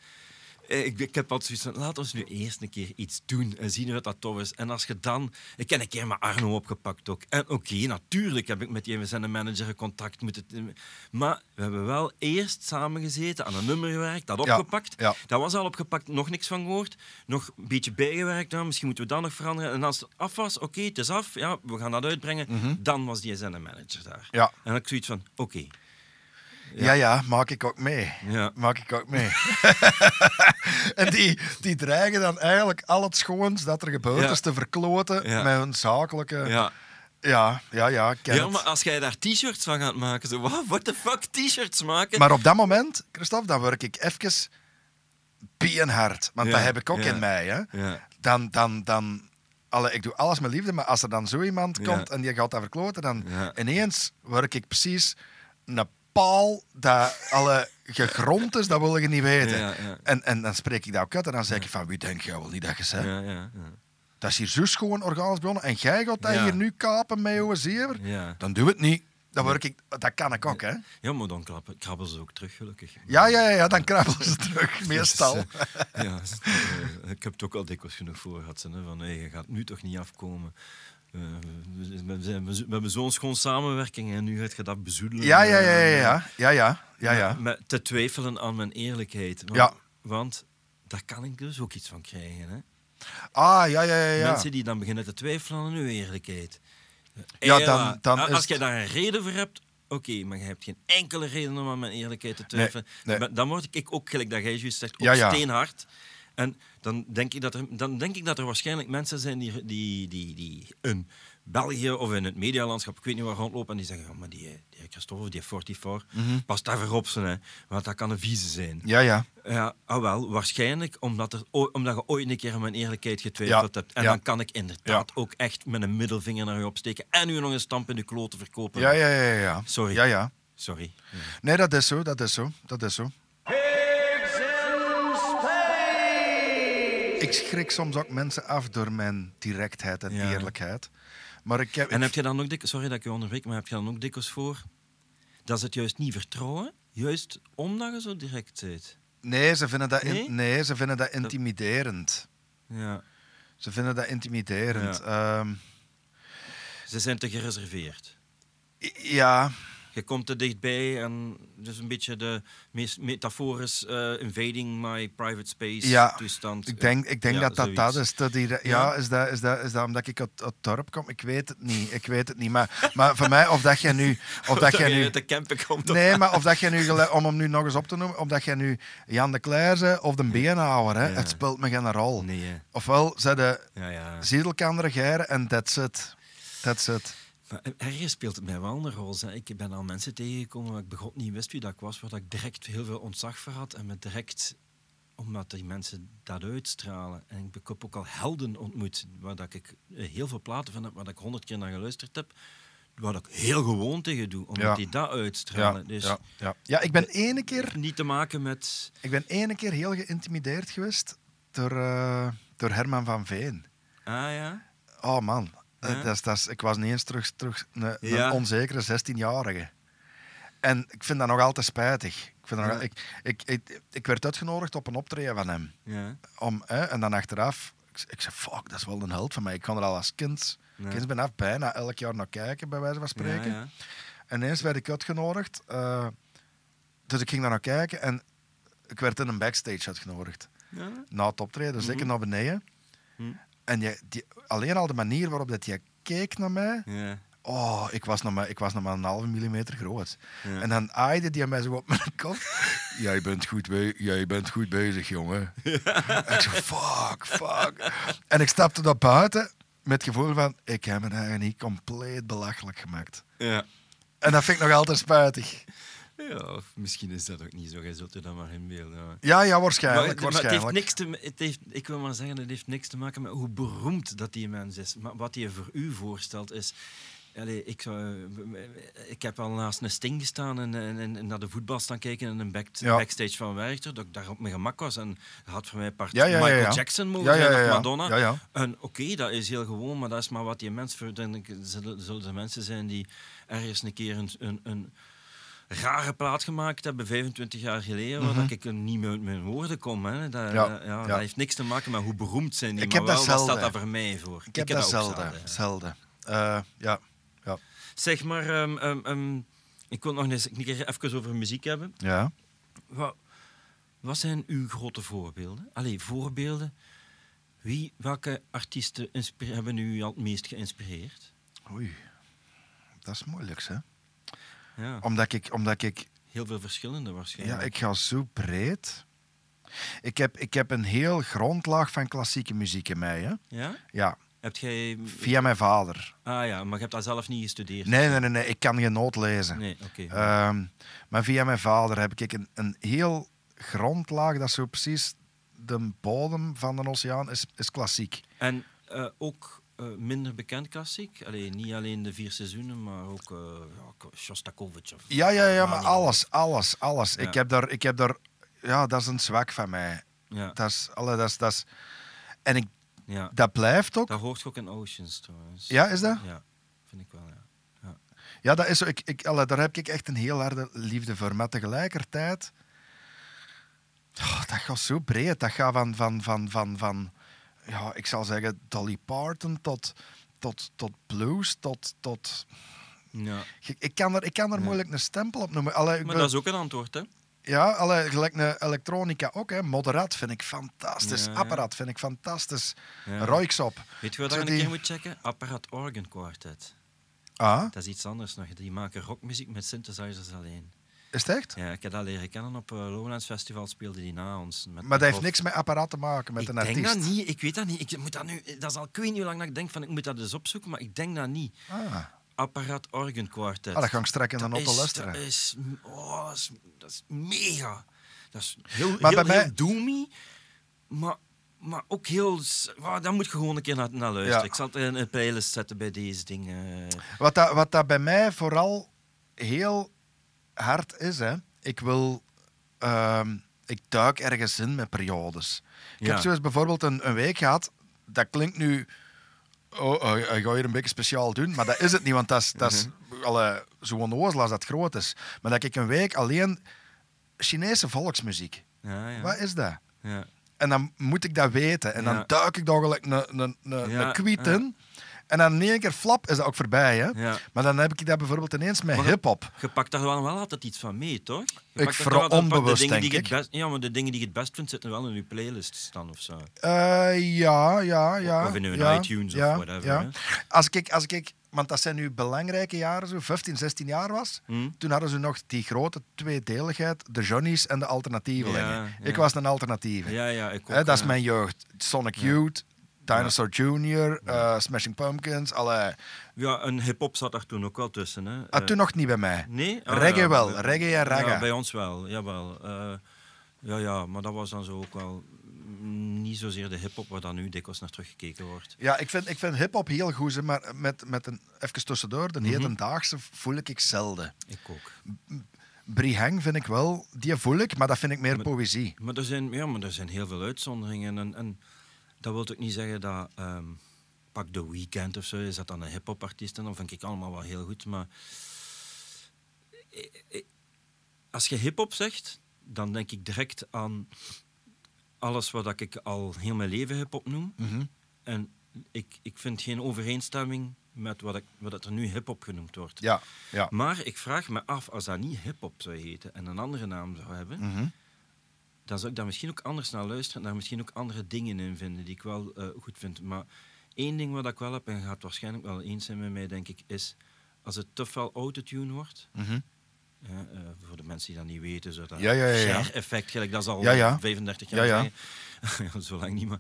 Eh, Ik, ik heb altijd zoiets van, laat ons nu eerst een keer iets doen en zien wat dat tof is. En als je dan... Ik heb een keer met Arno opgepakt ook. En oké, natuurlijk heb ik met die zijn manager contact moeten... Maar we hebben wel eerst samengezeten, aan een nummer gewerkt, dat opgepakt. ja. Dat was al opgepakt, nog niks van gehoord. Nog een beetje bijgewerkt, dan, misschien moeten we dat nog veranderen. En als het af was, oké, het is af, ja, we gaan dat uitbrengen. Dan was die zijn manager daar. Mhm. Ja. En dan had ik zoiets van, oké. Ja. ja, maak ik ook mee. Ja. Maak ik ook mee. en die, die dreigen dan eigenlijk al het schoons dat er gebeurd Ja. is te verkloten Ja. met hun zakelijke... Ja. ja, ja, ja, Ja, maar als jij daar t-shirts van gaat maken, zo, what, what the fuck, t-shirts maken? Maar op dat moment, Christophe, dan werk ik even hard. Want dat heb ik ook in mij. Hè. Dan, dan, dan, alle, ik doe alles met liefde, maar als er dan zo iemand komt en die gaat dat verkloten, dan ineens werk ik precies een paal dat alle gegrond is, dat wil je niet weten. Ja, ja. En, en dan spreek ik dat ook uit en dan zeg ik van, wie denk jij wel niet dat je zegt? Ja, ja, ja. Dat is hier zo schoon organisch begonnen en jij gaat dat Ja. hier nu kapen met je zever? Ja. Dan doe het niet. Dan werk ik, dat kan ik ook, hè? ja, maar dan krabbelen ze ook terug, gelukkig. Ja, ja, ja, ja dan krabbelen ze terug, meestal. Dus, eh, ja, eh, ik heb het ook al dikwijls genoeg voor gehad. Van, hey, je gaat nu toch niet afkomen. Eh, we, zijn- we, hebben zo'n schoon samenwerking en nu gaat je dat bezoedelen. Ja, ja, ja, ja, Eh, ja, ja, ja, ja, ja. Met, te twijfelen aan mijn eerlijkheid. Want, Ja. want daar kan ik dus ook iets van krijgen. Hè? Ah, ja, ja, ja, ja. Mensen die dan beginnen te twijfelen aan hun eerlijkheid. Ja, Ela, dan- dan als het- daar een reden voor hebt, oké, maar je hebt geen enkele reden om aan mijn eerlijkheid te twijfelen. nee. Dan- Dan word ik ook, gelijk dat jij juist zegt, ook Ja, ja. steenhard. En dan denk, ik dat er, dan denk ik dat er waarschijnlijk mensen zijn die, die, die, die in België of in het medialandschap, ik weet niet waar rondlopen, en die zeggen, ja, maar die, die Christophe, die 44, pas daar voor op zijn, hè, want dat kan een vieze zijn. Ja, ja. Ja, ah wel, waarschijnlijk omdat, er, omdat je ooit een keer aan mijn eerlijkheid getwijfeld Ja, hebt. En ja. dan kan ik inderdaad ook echt met een middelvinger naar je opsteken en u nog een stamp in de kloten verkopen. Ja, ja, ja, ja, ja. Sorry. Ja, ja. Sorry. Nee, dat is zo, dat is zo, dat is zo. Ik schrik soms ook mensen af door mijn directheid en Ja. eerlijkheid. Maar ik heb... En heb je dan ook dik, sorry dat ik je onderbreek, maar heb je dan ook dikwijls voor dat ze het juist niet vertrouwen? Juist omdat je zo direct bent. Nee, ze vinden dat, in- Nee? nee, ze vinden dat intimiderend. Ja. Ze vinden dat intimiderend. Ehm, Ze zijn te gereserveerd. ja, Je komt te dichtbij en dus een beetje de metaforisch eh, invading my private space Ja, toestand. ik denk, ik denk Ja, dat dat dat is. Dat die, ja, Ja. is, dat, is, dat, is dat omdat ik uit uit het dorp kom? Ik weet het niet. Ik weet het niet. Maar, maar voor mij, of dat jij nu... Of dat jij nu uit de camper komt. Nee, maar of dat jij nu, om hem nu nog eens op te noemen, of dat jij nu Jan de Clerze of de Beenhouwer, hè, het speelt me geen rol. Nee. Ofwel, ze de ja, en that's it. That's it. Maar ergens speelt het mij wel een rol. Hè. Ik ben al mensen tegengekomen waar ik begon niet wist wie dat ik was, waar dat ik direct heel veel ontzag voor had. En me direct, omdat die mensen dat uitstralen. En ik heb ook al helden ontmoet, waar dat ik eh, heel veel platen van heb, waar dat ik honderd keer naar geluisterd heb. Waar dat ik heel gewoon tegen doe, omdat Ja. die dat Ja, uitstralen. dus ja, ja. ja, ik ben ene keer, niet te maken met... ik ben ene keer heel geïntimideerd geweest door, eh, door Herman van Veen. Ah ja? Oh man, Ja? Dat is, dat is, ik was niet eens terug, terug een, onzekere 16-jarige. En ik vind dat nog altijd spijtig. Ik, vind dat nog- ik, ik, ik, ik werd uitgenodigd op een optreden van hem. Ja. Om, hè, en dan achteraf, ik, ik zei, fuck, dat is wel een held van mij. Ik kon er al als kind, kind ben af bijna elk jaar naar kijken, bij wijze van spreken. En ineens werd ik uitgenodigd. eh, dus ik ging daar naar kijken en ik werd in een backstage uitgenodigd. Ja. Na het optreden, dus ik Mhm. naar beneden. Hm. En je, die, alleen al de manier waarop dat je keek naar mij. Ja. Oh, ik was nog maar, ik was nog maar een halve millimeter groot. En dan aaide die mij zo op mijn kop. jij, bent goed be- jij bent goed bezig, jongen. Ik zo, fuck, fuck. En ik stapte naar buiten met het gevoel van... Ik heb me eigenlijk niet compleet belachelijk gemaakt. Ja. En dat vind ik nog altijd spijtig. Ja, of misschien is dat ook niet zo. Jij zult er dan maar inbeelden. Ja. Ja, Maar, waarschijnlijk. maar het heeft niks te, het heeft, ik wil maar zeggen, het heeft niks te maken met hoe beroemd dat die mens is. Maar wat hij voor u voorstelt is... Allee, ik, zou, ik heb al naast een Sting gestaan en, en, en naar de voetbal staan kijken in een back, Ja. backstage van Werchter, dat ik daar op mijn gemak was. En dat had voor mij part Ja, Michael ja. Jackson mogen Ja, ja, zijn of. Madonna. En oké, dat is heel gewoon, maar dat is maar wat die mens... Voor, dan zullen, zullen er mensen zijn die ergens een keer een, een, een rare plaat gemaakt hebben, 25 jaar geleden, waar dat ik er niet meer uit mijn woorden kom. Hè. Dat, Mhm. Ja, dat heeft niks te maken met hoe beroemd zijn die, Ik maar heb dat wel, wat zelden. staat dat voor mij voor? Ik heb dat zelden. zelden. Eh, ja. Ja. Zeg maar, ehm, ehm, ehm, ik wil nog eens een keer even over muziek hebben. ja. Wat, wat zijn uw grote voorbeelden? Allee, voorbeelden. Wie, welke artiesten hebben u al het meest geïnspireerd? Oei. Dat is moeilijk, hè? Ja, Omdat ik, omdat ik heel veel verschillende Ja, waarschijnlijk. ik ga zo breed. Ik heb, ik heb een heel grondlaag van klassieke muziek in mij. Hè? Ja? Ja, Heb jij... via mijn vader. Ah ja, maar je hebt dat zelf niet gestudeerd? Nee, nee, nee, nee ik kan geen noot lezen. Nee, oké. Ehm, maar via mijn vader heb ik een, een heel grondlaag, dat zo precies de bodem van de oceaan, is, is klassiek. En eh, ook eh, minder bekend klassiek? Allee, niet alleen de vier seizoenen, maar ook eh ja, Shostakovich. Of Ja, ja, ja, maar alles, alles, alles. Ja. Ik heb daar, ik heb daar, ja, dat is een zwak van mij. Ja, Dat is, alle, dat is, dat is, en ik, ja. dat blijft ook. dat hoort ook in Oceans trouwens. Ja, is dat? Ja, vind ik wel, ja. Ja, dat is zo. Ik, ik, allee, daar heb ik echt een heel harde liefde voor. Maar tegelijkertijd... Oh, dat gaat zo breed. Dat gaat van, van, van, van, van ja, ik zal zeggen, Dolly Parton tot, tot, tot blues, tot... tot ja. ik, ik kan er, ik kan er Ja. moeilijk een stempel op noemen. Allee, ik Maar ben- dat is ook een antwoord, hè? Ja, gelijk een elektronica ook. Hè. Moderaat vind ik fantastisch. Ja, ja. Apparaat vind ik fantastisch. Ja. Roiks op. Weet je wat Zo je een die- keer moet checken? Apparaat Organ Quartet. Ah, Dat is iets anders nog. Die maken rockmuziek met synthesizers alleen. Is het echt? Ja, ik heb dat leren kennen op uh, Lowlands Festival, speelde die na ons. Met Maar dat heeft niks met apparaat te maken, met ik een denk artiest. dat niet, ik weet dat niet. Ik moet dat, nu, dat is al ik weet niet hoe lang dat ik denk van ik moet dat eens opzoeken, maar ik denk dat niet. Ah. Apparaat Organ Quartet. Ah, dat ga ik straks in de Dat luisteren. Dat is, oh, dat is, dat is mega. Dat is heel, Maar heel, bij mij- doomy, maar, maar ook heel... daar moet je gewoon een keer naar, naar luisteren. Ja. Ik zal het in een playlist zetten bij deze dingen. Wat, dat, wat dat bij mij vooral heel hard is, hè. ik wil. ehm, ik duik ergens in met periodes. Ik Ja. heb zoals bijvoorbeeld een, een week gehad. Dat klinkt nu. Oh, hij hij gaat hier een beetje speciaal doen, maar dat is het niet, want dat is, dat is Mhm. alle, zo onnozel als dat groot is. Maar dat ik een week alleen Chinese volksmuziek. Ja, ja. Wat is dat? ja. En dan moet ik dat weten. En dan duik ik daar gelijk een, een, een, Ja, een kwiet in. En dan in één keer flap is dat ook voorbij. Hè? Ja. Maar dan heb ik dat bijvoorbeeld ineens met hip-hop. Je pakt daar wel, wel altijd iets van mee, toch? Je Ik vooral onbewust, de dingen die denk je het best, Ja, maar de dingen die je het best vindt zitten wel in je playlist staan of zo. Eh, ja, ja, ja. Of in hun ja, iTunes of whatever, Ja. Als ik, als ik, want dat zijn nu belangrijke jaren, zo 15, 16 jaar was. Hm? Toen hadden ze nog die grote tweedeligheid, de Johnny's en de alternatievelingen. Ja, ja. Ik was een alternatieve. Ja, ja, ik ook. Dat is mijn jeugd. Sonic Youth, Dinosaur Jr., eh, Smashing Pumpkins. Alle... Ja, een hip-hop zat daar toen ook wel tussen. Hè. Ah, Eh, toen nog niet bij mij. Nee? Ah, Reggae wel, bij- reggae en ragga. Ja, bij ons wel, jawel. Eh, ja, ja, maar dat was dan zo ook wel mm, niet zozeer de hip-hop waar dan nu dikwijls naar teruggekeken wordt. Ja, ik vind, ik vind hip-hop heel goed, maar met, met een, even tussendoor, de Mhm. hedendaagse voel ik ik zelden. Ik ook. Brihang vind ik wel, die voel ik, maar dat vind ik meer Maar- poëzie. Maar er zijn, ja, maar er zijn heel veel uitzonderingen. En, en dat wil ook niet zeggen dat. ehm, pak The Weeknd of zo, is dat dan een hip-hop artiest? En dan vind ik allemaal wel heel goed. Maar als je hip-hop zegt, dan denk ik direct aan alles wat ik al heel mijn leven hip-hop noem. Mhm. En ik, ik vind geen overeenstemming met wat, ik, wat er nu hip-hop genoemd wordt. Ja, ja. Maar ik vraag me af, als dat niet hip-hop zou heten en een andere naam zou hebben, Mhm. Dan zou ik daar misschien ook anders naar luisteren en daar misschien ook andere dingen in vinden die ik wel eh, goed vind. Maar één ding wat ik wel heb, en je gaat waarschijnlijk wel eens zijn met mij, denk ik, is als het te veel autotune wordt. Mhm. Ja, eh, voor de mensen die dat niet weten, zo dat Ja, ja, ja, ja. effect, gelijk dat is al Ja, ja. 35 jaar Ja, ja. zo lang niet, maar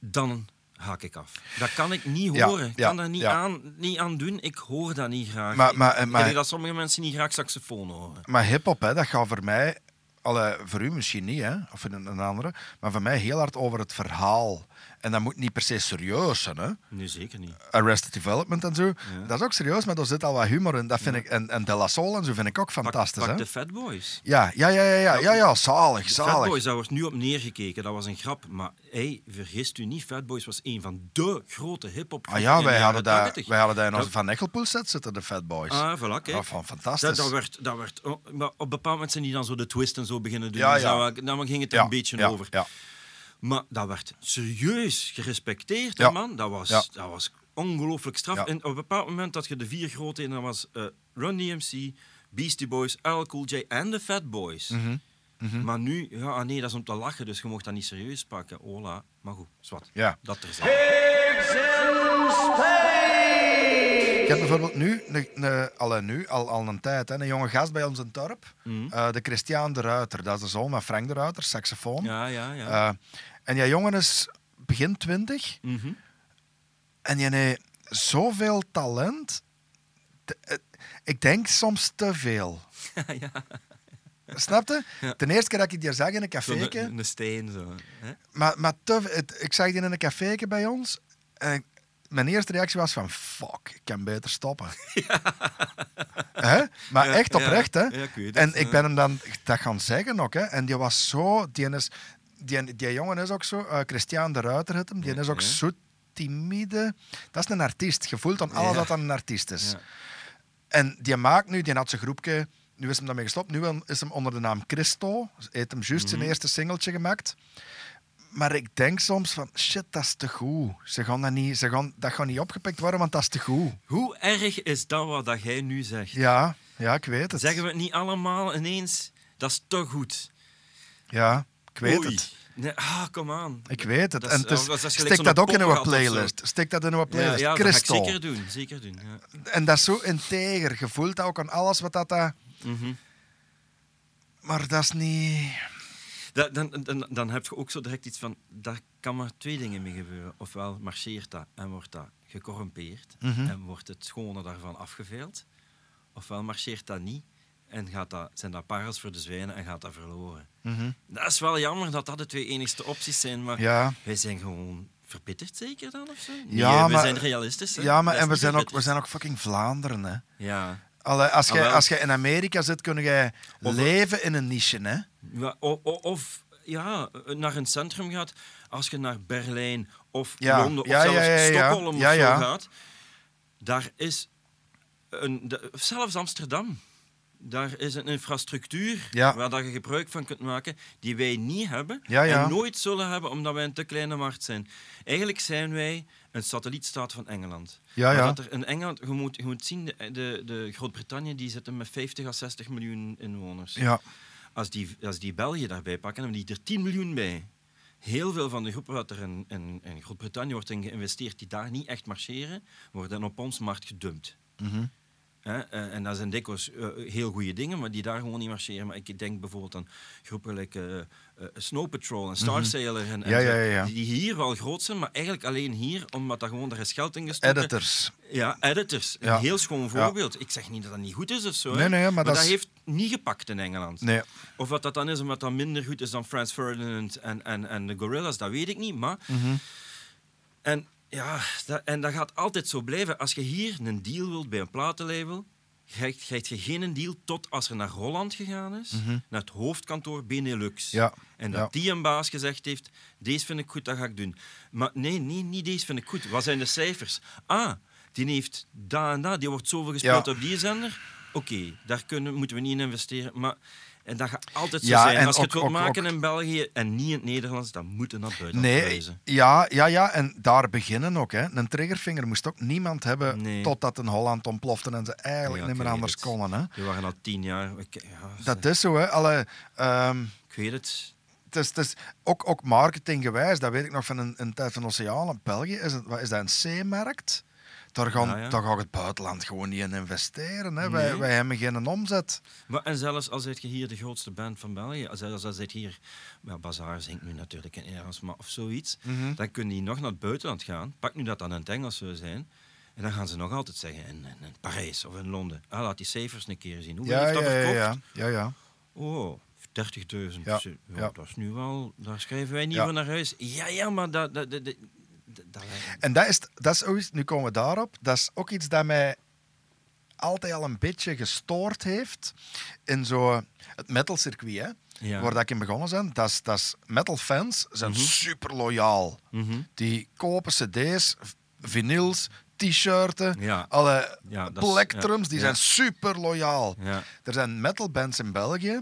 dan haak ik af. Dat kan ik niet horen. Ik kan daar niet, aan, niet aan doen. Ik hoor dat niet graag. Maar- Ik- maar- ik maar- denk dat sommige mensen niet graag saxofoon horen. Maar hip-hop, hè, dat gaat voor mij, alle, voor u misschien niet, hè, of een, een andere, maar voor mij heel hard over het verhaal. En dat moet niet per se serieus zijn. Hè. Nee, zeker niet. Arrested Development en zo, dat is ook serieus, maar daar zit al wat humor in. Dat vind ik, en, en De La Soul en zo vind ik ook fantastisch. pak hè. de Fat Boys. Ja, ja, ja, ja, ja, ja, ja, zalig, De Fat. Boys, daar wordt nu op neergekeken. Dat was een grap. Maar hey, vergist u niet, Fat Boys was een van de grote hip-hop. Ah ja, wij hadden, daar, 80. wij hadden daar in onze Dat- Van Echelpoel set zitten, de Fat Boys. Ah, voilà, kijk. Ja, van fantastisch. Dat, dat werd, dat werd, oh, maar op een bepaald moment zijn die dan zo de twist en zo beginnen doen. Ja, ja. daar ging het er een beetje over. Ja. Maar dat werd serieus gerespecteerd, Ja. man. Dat was, Ja. dat was ongelooflijk straf. Ja. En op een bepaald moment had je de vier grote en dat was eh, Run DMC, Beastie Boys, LL Cool J en de Fat Boys. Mhm. Maar nu, ja, ah, nee, dat is om te lachen, dus je mocht dat niet serieus pakken. Ola, maar goed, zwart. Ja. Dat er zijn. Pigs in space. Ik heb bijvoorbeeld nu, ne, ne, alle nu al, al een tijd, hè, een jonge gast bij ons in het dorp, Mhm. eh, de Christian de Ruiter. Dat is de zoon van Frank de Ruiter, saxofoon. Ja, ja, ja. Eh, en die jongen is begin twintig Mhm. en die heeft zoveel talent. Te- eh, ik denk soms te veel. ja. Snap je? Ja. De eerste keer dat ik die zag in een caféke, een, een steen zo. Hè? maar, maar te, het- ik zag die in een caféke bij ons en ik- mijn eerste reactie was van fuck, ik kan beter stoppen. Hè? Maar Ja, echt oprecht, hè? Ja, ik en ik ben hem dan dat gaan zeggen ook, hè? En die was zo, die, is, die, die jongen is ook zo, eh, Christian de Ruiter heet hem, die is ook zo timide. Dat is een artiest, je voelt aan alles dat een artiest is. En die maakt nu, die had zijn groepje, nu is hem daarmee gestopt. Nu is hem onder de naam Christo. Heeft hem juist Mhm. zijn eerste singeltje gemaakt. Maar ik denk soms van, shit, dat is te goed. Ze gaan dat, niet, ze gaan, dat gaat niet opgepikt worden, want dat is te goed. Hoe erg is dat wat dat jij nu zegt? Ja, ja, ik weet het. Zeggen we het niet allemaal ineens? Dat is te goed. Ja, ik weet Oei. het. Nee, ah, kom aan. Ik weet het. Dat en is- het is- dat is stik dat ook in uw zo. playlist. Stik dat in uw Ja, playlist. ja, dat ga ik zeker doen. Zeker doen. Ja. En dat is zo integer. Je voelt dat ook aan alles wat dat... dat- Mhm. Maar dat is niet... Da- dan, dan, dan heb je ook zo direct iets van, daar kan maar twee dingen mee gebeuren. Ofwel marcheert dat en wordt dat gecorrumpeerd Mhm. en wordt het schone daarvan afgeveild. Ofwel marcheert dat niet en gaat dat, zijn dat parels voor de zwijnen en gaat dat verloren. Mhm. Dat is wel jammer dat dat de twee enigste opties zijn, maar Ja. wij zijn gewoon verbitterd zeker dan of zo? Ja, we maar- zijn realistisch. hè. Ja, maar en we zijn, ook, we zijn ook fucking Vlaanderen, hè. Ja. Allee, als Ah, jij als jij in Amerika zit, kun jij Of- leven in een niche, hè. Ja, o- o- Of ja, naar een centrum gaat, als je naar Berlijn of Ja, Londen of ja, zelfs. Stockholm of zo gaat, daar is een, de- zelfs Amsterdam. Daar is een infrastructuur Ja. waar dat je gebruik van kunt maken die wij niet hebben Ja, ja. en nooit zullen hebben omdat wij een te kleine markt zijn. Eigenlijk zijn wij een satellietstaat van Engeland. Ja, ja. dat er in Engeland, je moet, je moet zien, de, de, de Groot-Brittannië die zitten met 50 à 60 miljoen inwoners. Ja. Als die, als die België daarbij pakken, dan hebben die er 10 miljoen bij. Heel veel van de groepen wat er in, in, in Groot-Brittannië wordt in geïnvesteerd, die daar niet echt marcheren, worden op ons markt gedumpt. Mhm. Hè? Eh, En dat zijn dikwijls eh, heel goede dingen, maar die daar gewoon niet marcheren. Maar ik denk bijvoorbeeld aan groepen like, eh, Snow Patrol en Star Sailor. En, en Mhm. Ja, zo, ja, ja, ja. Die hier wel groot zijn, maar eigenlijk alleen hier, omdat daar gewoon daar is geld in gestoken. Editors. Ja, editors. Een heel schoon voorbeeld. Ik zeg niet dat dat niet goed is of zo. Nee, nee, maar maar dat dat, is- heeft niet gepakt in Engeland. Nee. Of wat dat dan is, omdat dat minder goed is dan Franz Ferdinand en, en, en de Gorillas, dat weet ik niet. Maar... Mhm. En, ja, dat, en dat gaat altijd zo blijven. Als je hier een deal wilt bij een platenlabel, krijg, je geen deal tot als er naar Holland gegaan is, naar het hoofdkantoor Benelux. Mhm. Ja, En dat ja. die een baas gezegd heeft, deze vind ik goed, dat ga ik doen. Maar nee, nee, niet deze vind ik goed. Wat zijn de cijfers? Ah, die heeft dat en dat, die wordt zoveel gespeeld Ja. op die zender. Oké, daar kunnen, moeten we niet in investeren. Maar En dat gaat altijd zo Ja, zijn. en Als je het wilt ook- maken ook- in België en niet in het Nederlands, dan moet je naar buiten Nee, verhuizen. ja, ja, ja, en daar beginnen ook. Hè. Een triggervinger moest ook niemand hebben Nee. totdat in Holland ontplofte en ze eigenlijk Ja, niet meer anders het. konden. Hè. Die waren al tien jaar. Ik, ja, Dat is zo, hè. Alle, ehm, ik weet het. het is, het is ook, ook marketinggewijs, dat weet ik nog van een, een tijd van Oceaan. België is, het, wat is dat een C-markt. Daar, gaan, Ja, ja. daar gaat het buitenland gewoon niet in investeren. Hè. Wij, Nee. wij hebben geen omzet. Maar, en zelfs als je hier de grootste band van België, als, als, zijt hier, ja, Bazaar zingt nu natuurlijk in Engels, maar of zoiets, Mhm. dan kun je nog naar het buitenland gaan. Pak nu dat dan in het Engels zou zijn. En dan gaan ze nog altijd zeggen in, in, in Parijs of in Londen. Ah, laat die cijfers een keer zien. Hoeveel Ja, heeft dat ja, verkocht? ja, ja, ja. Oh, 30.000. Ja, Ja, ja. Dat is nu wel, daar schrijven wij niet van naar huis. Ja, ja, maar dat... dat, dat, dat, En dat is, dat is ook iets, nu komen we daarop, dat is ook iets dat mij altijd al een beetje gestoord heeft in zo het metalcircuit, hè, Ja. waar dat ik in begonnen ben. Dat is, dat is metalfans zijn super loyaal. Die kopen cd's, vinyls, t-shirten, Ja. alle Ja, is- plectrums, die zijn super loyaal. Er zijn metalbands in België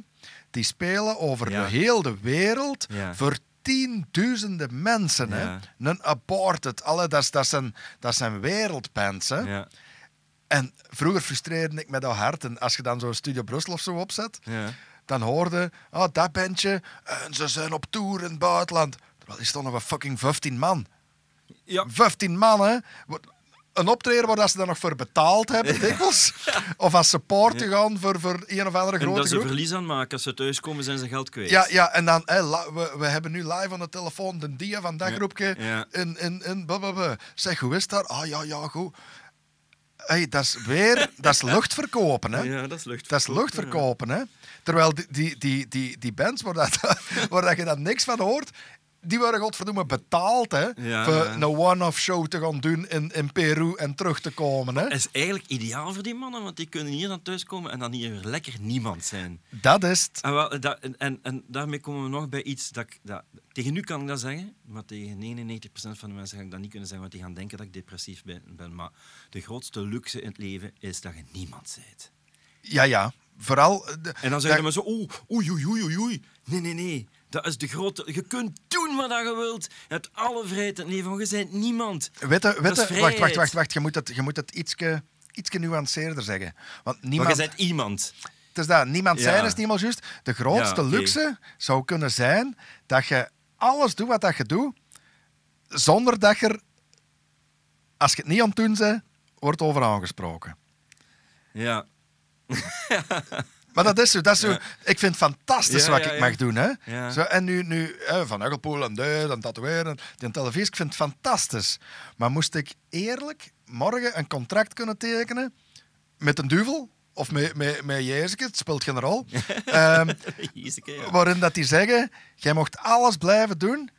die spelen over de hele wereld voor tienduizenden mensen. Hè? Een aborted, alle, dat, dat, zijn, dat zijn? Ja. En vroeger frustreerde ik me dat hard. En als je dan zo'n Studio Brussel of zo opzet, Ja. dan hoorde oh, dat bandje en ze zijn op tour in het buitenland. Terwijl die stonden we fucking 15 man. Ja. 15 man, hè. Een optreden waar dat ze dan nog voor betaald hebben, dikwijls. Of als support te gaan voor, voor een of andere En grote dat ze groep. verlies aan maken. Als ze thuiskomen, zijn ze geld kwijt. Ja, ja, en dan, la- we, we hebben nu live aan de telefoon de dia van dat groepje. in, in, blablabla. Zeg, hoe is dat? Ah, ja, ja, goed. Hey, dat is weer, dat is lucht verkopen, hè. Ja, dat is lucht. Dat is lucht verkopen, hè. Terwijl die, die, die, die, die bands waar, dat, waar dat je dan niks van hoort, die worden godverdomme betaald, hè. Ja, voor een one-off show te gaan doen in, in Peru en terug te komen, hè. Het is eigenlijk ideaal voor die mannen, want die kunnen hier dan thuiskomen en dan hier weer lekker niemand zijn. Dat is het. En, wel, dat, en, en, en daarmee komen we nog bij iets dat ik... Dat, tegen nu kan ik dat zeggen, maar tegen 99% van de mensen ga ik dat niet kunnen zeggen, want die gaan denken dat ik depressief ben. ben. Maar de grootste luxe in het leven is dat je niemand bent. Ja, ja. Vooral... eh, de- En dan dat- zeggen we zo, oei, oei, oei, oei, oei. Nee, nee, nee. Dat is de grote... Je kunt doen wat je wilt. Je hebt alle vrijheid in het leven, je bent niemand. Wacht, wacht, wacht, wacht. Je moet het, je moet het ietske, ietske nuanceerder zeggen. Want Maar niemand, je bent iemand. het is dat, niemand Ja. zijn is niet meer juist. De grootste Ja, luxe zou kunnen zijn dat je alles doet wat dat je doet, zonder dat je er, als je het niet aan het doen bent, wordt over aangesproken. Ja. Maar dat is zo. Dat is zo Ja. Ik vind het fantastisch Ja, wat ik mag doen. Hè? Zo, en nu, nu Van Eggelpoel en dit en tatoeëren, die televisie. Ik vind het fantastisch. Maar moest ik eerlijk morgen een contract kunnen tekenen met een duvel of met, met, met Jezus, het speelt geen rol. Jezus, ja. waarin dat die zeggen, jij mocht alles blijven doen,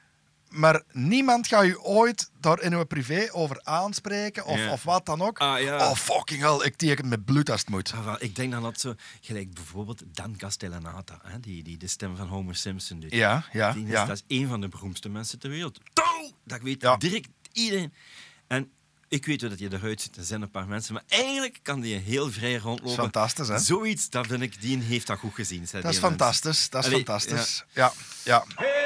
maar niemand gaat je ooit daar in uw privé over aanspreken of, Ja. of wat dan ook. Ah, ja. Oh, fucking hell, ik teken met bloed als het moet. Ah, wel, ik denk dan dat zo, gelijk bijvoorbeeld Dan Castellanata, hè, die, die de stem van Homer Simpson doet. Ja, ja, Die is, ja. Dat is een van de beroemdste mensen ter wereld. Dat weet Ja. direct iedereen. En ik weet hoe dat je eruit ziet. Er zijn een paar mensen, maar eigenlijk kan die heel vrij rondlopen. fantastisch, hè? Zoiets, dat vind ik, die heeft dat goed gezien. zei Dat is fantastisch, dat is Allee, fantastisch. Ja, ja. Pigs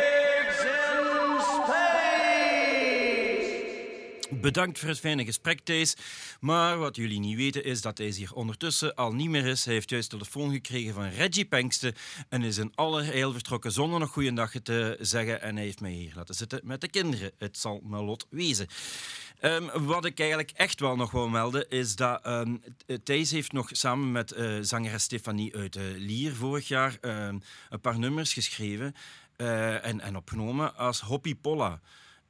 Bedankt voor het fijne gesprek, Thijs. Maar wat jullie niet weten is dat Thijs hier ondertussen al niet meer is. Hij heeft juist telefoon gekregen van Reggie Pengste en is in allerijl vertrokken zonder nog goeiedag te zeggen. En hij heeft mij hier laten zitten met de kinderen. Het zal mijn lot wezen. Ehm, wat ik eigenlijk echt wel nog wil melden, is dat Th- Thijs heeft nog samen met eh zangeres Stefanie uit eh, Lier vorig jaar ehm, een paar nummers geschreven eh, en, en opgenomen als Hoppy Polla.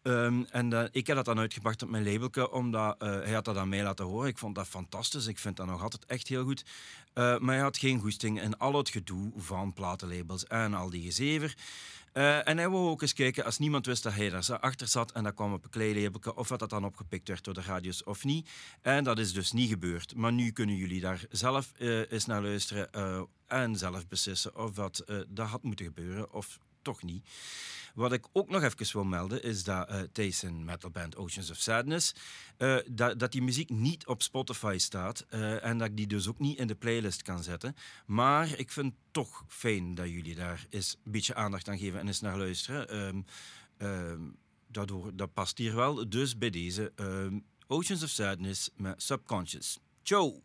Ehm, en eh, ik heb dat dan uitgebracht op mijn labelke, omdat eh, hij had dat aan mij laten horen. Ik vond dat fantastisch. Ik vind dat nog altijd echt heel goed. Eh, maar hij had geen goesting in al het gedoe van platenlabels en al die gezever. En hij wou ook eens kijken, als niemand wist dat hij daar achter zat en dat kwam op een klein of dat dat dan opgepikt werd door de radios of niet. En dat is dus niet gebeurd. Maar nu kunnen jullie daar zelf eens naar luisteren en zelf beslissen of dat, dat had moeten gebeuren of toch niet. Wat ik ook nog even wil melden is dat uh, tijdens een metalband Oceans of Sadness, uh, dat, dat die muziek niet op Spotify staat uh, en dat ik die dus ook niet in de playlist kan zetten. Maar ik vind toch fijn dat jullie daar eens een beetje aandacht aan geven en eens naar luisteren. Um, um, daardoor, dat past hier wel. Dus bij deze um, Oceans of Sadness met Subconscious. Ciao!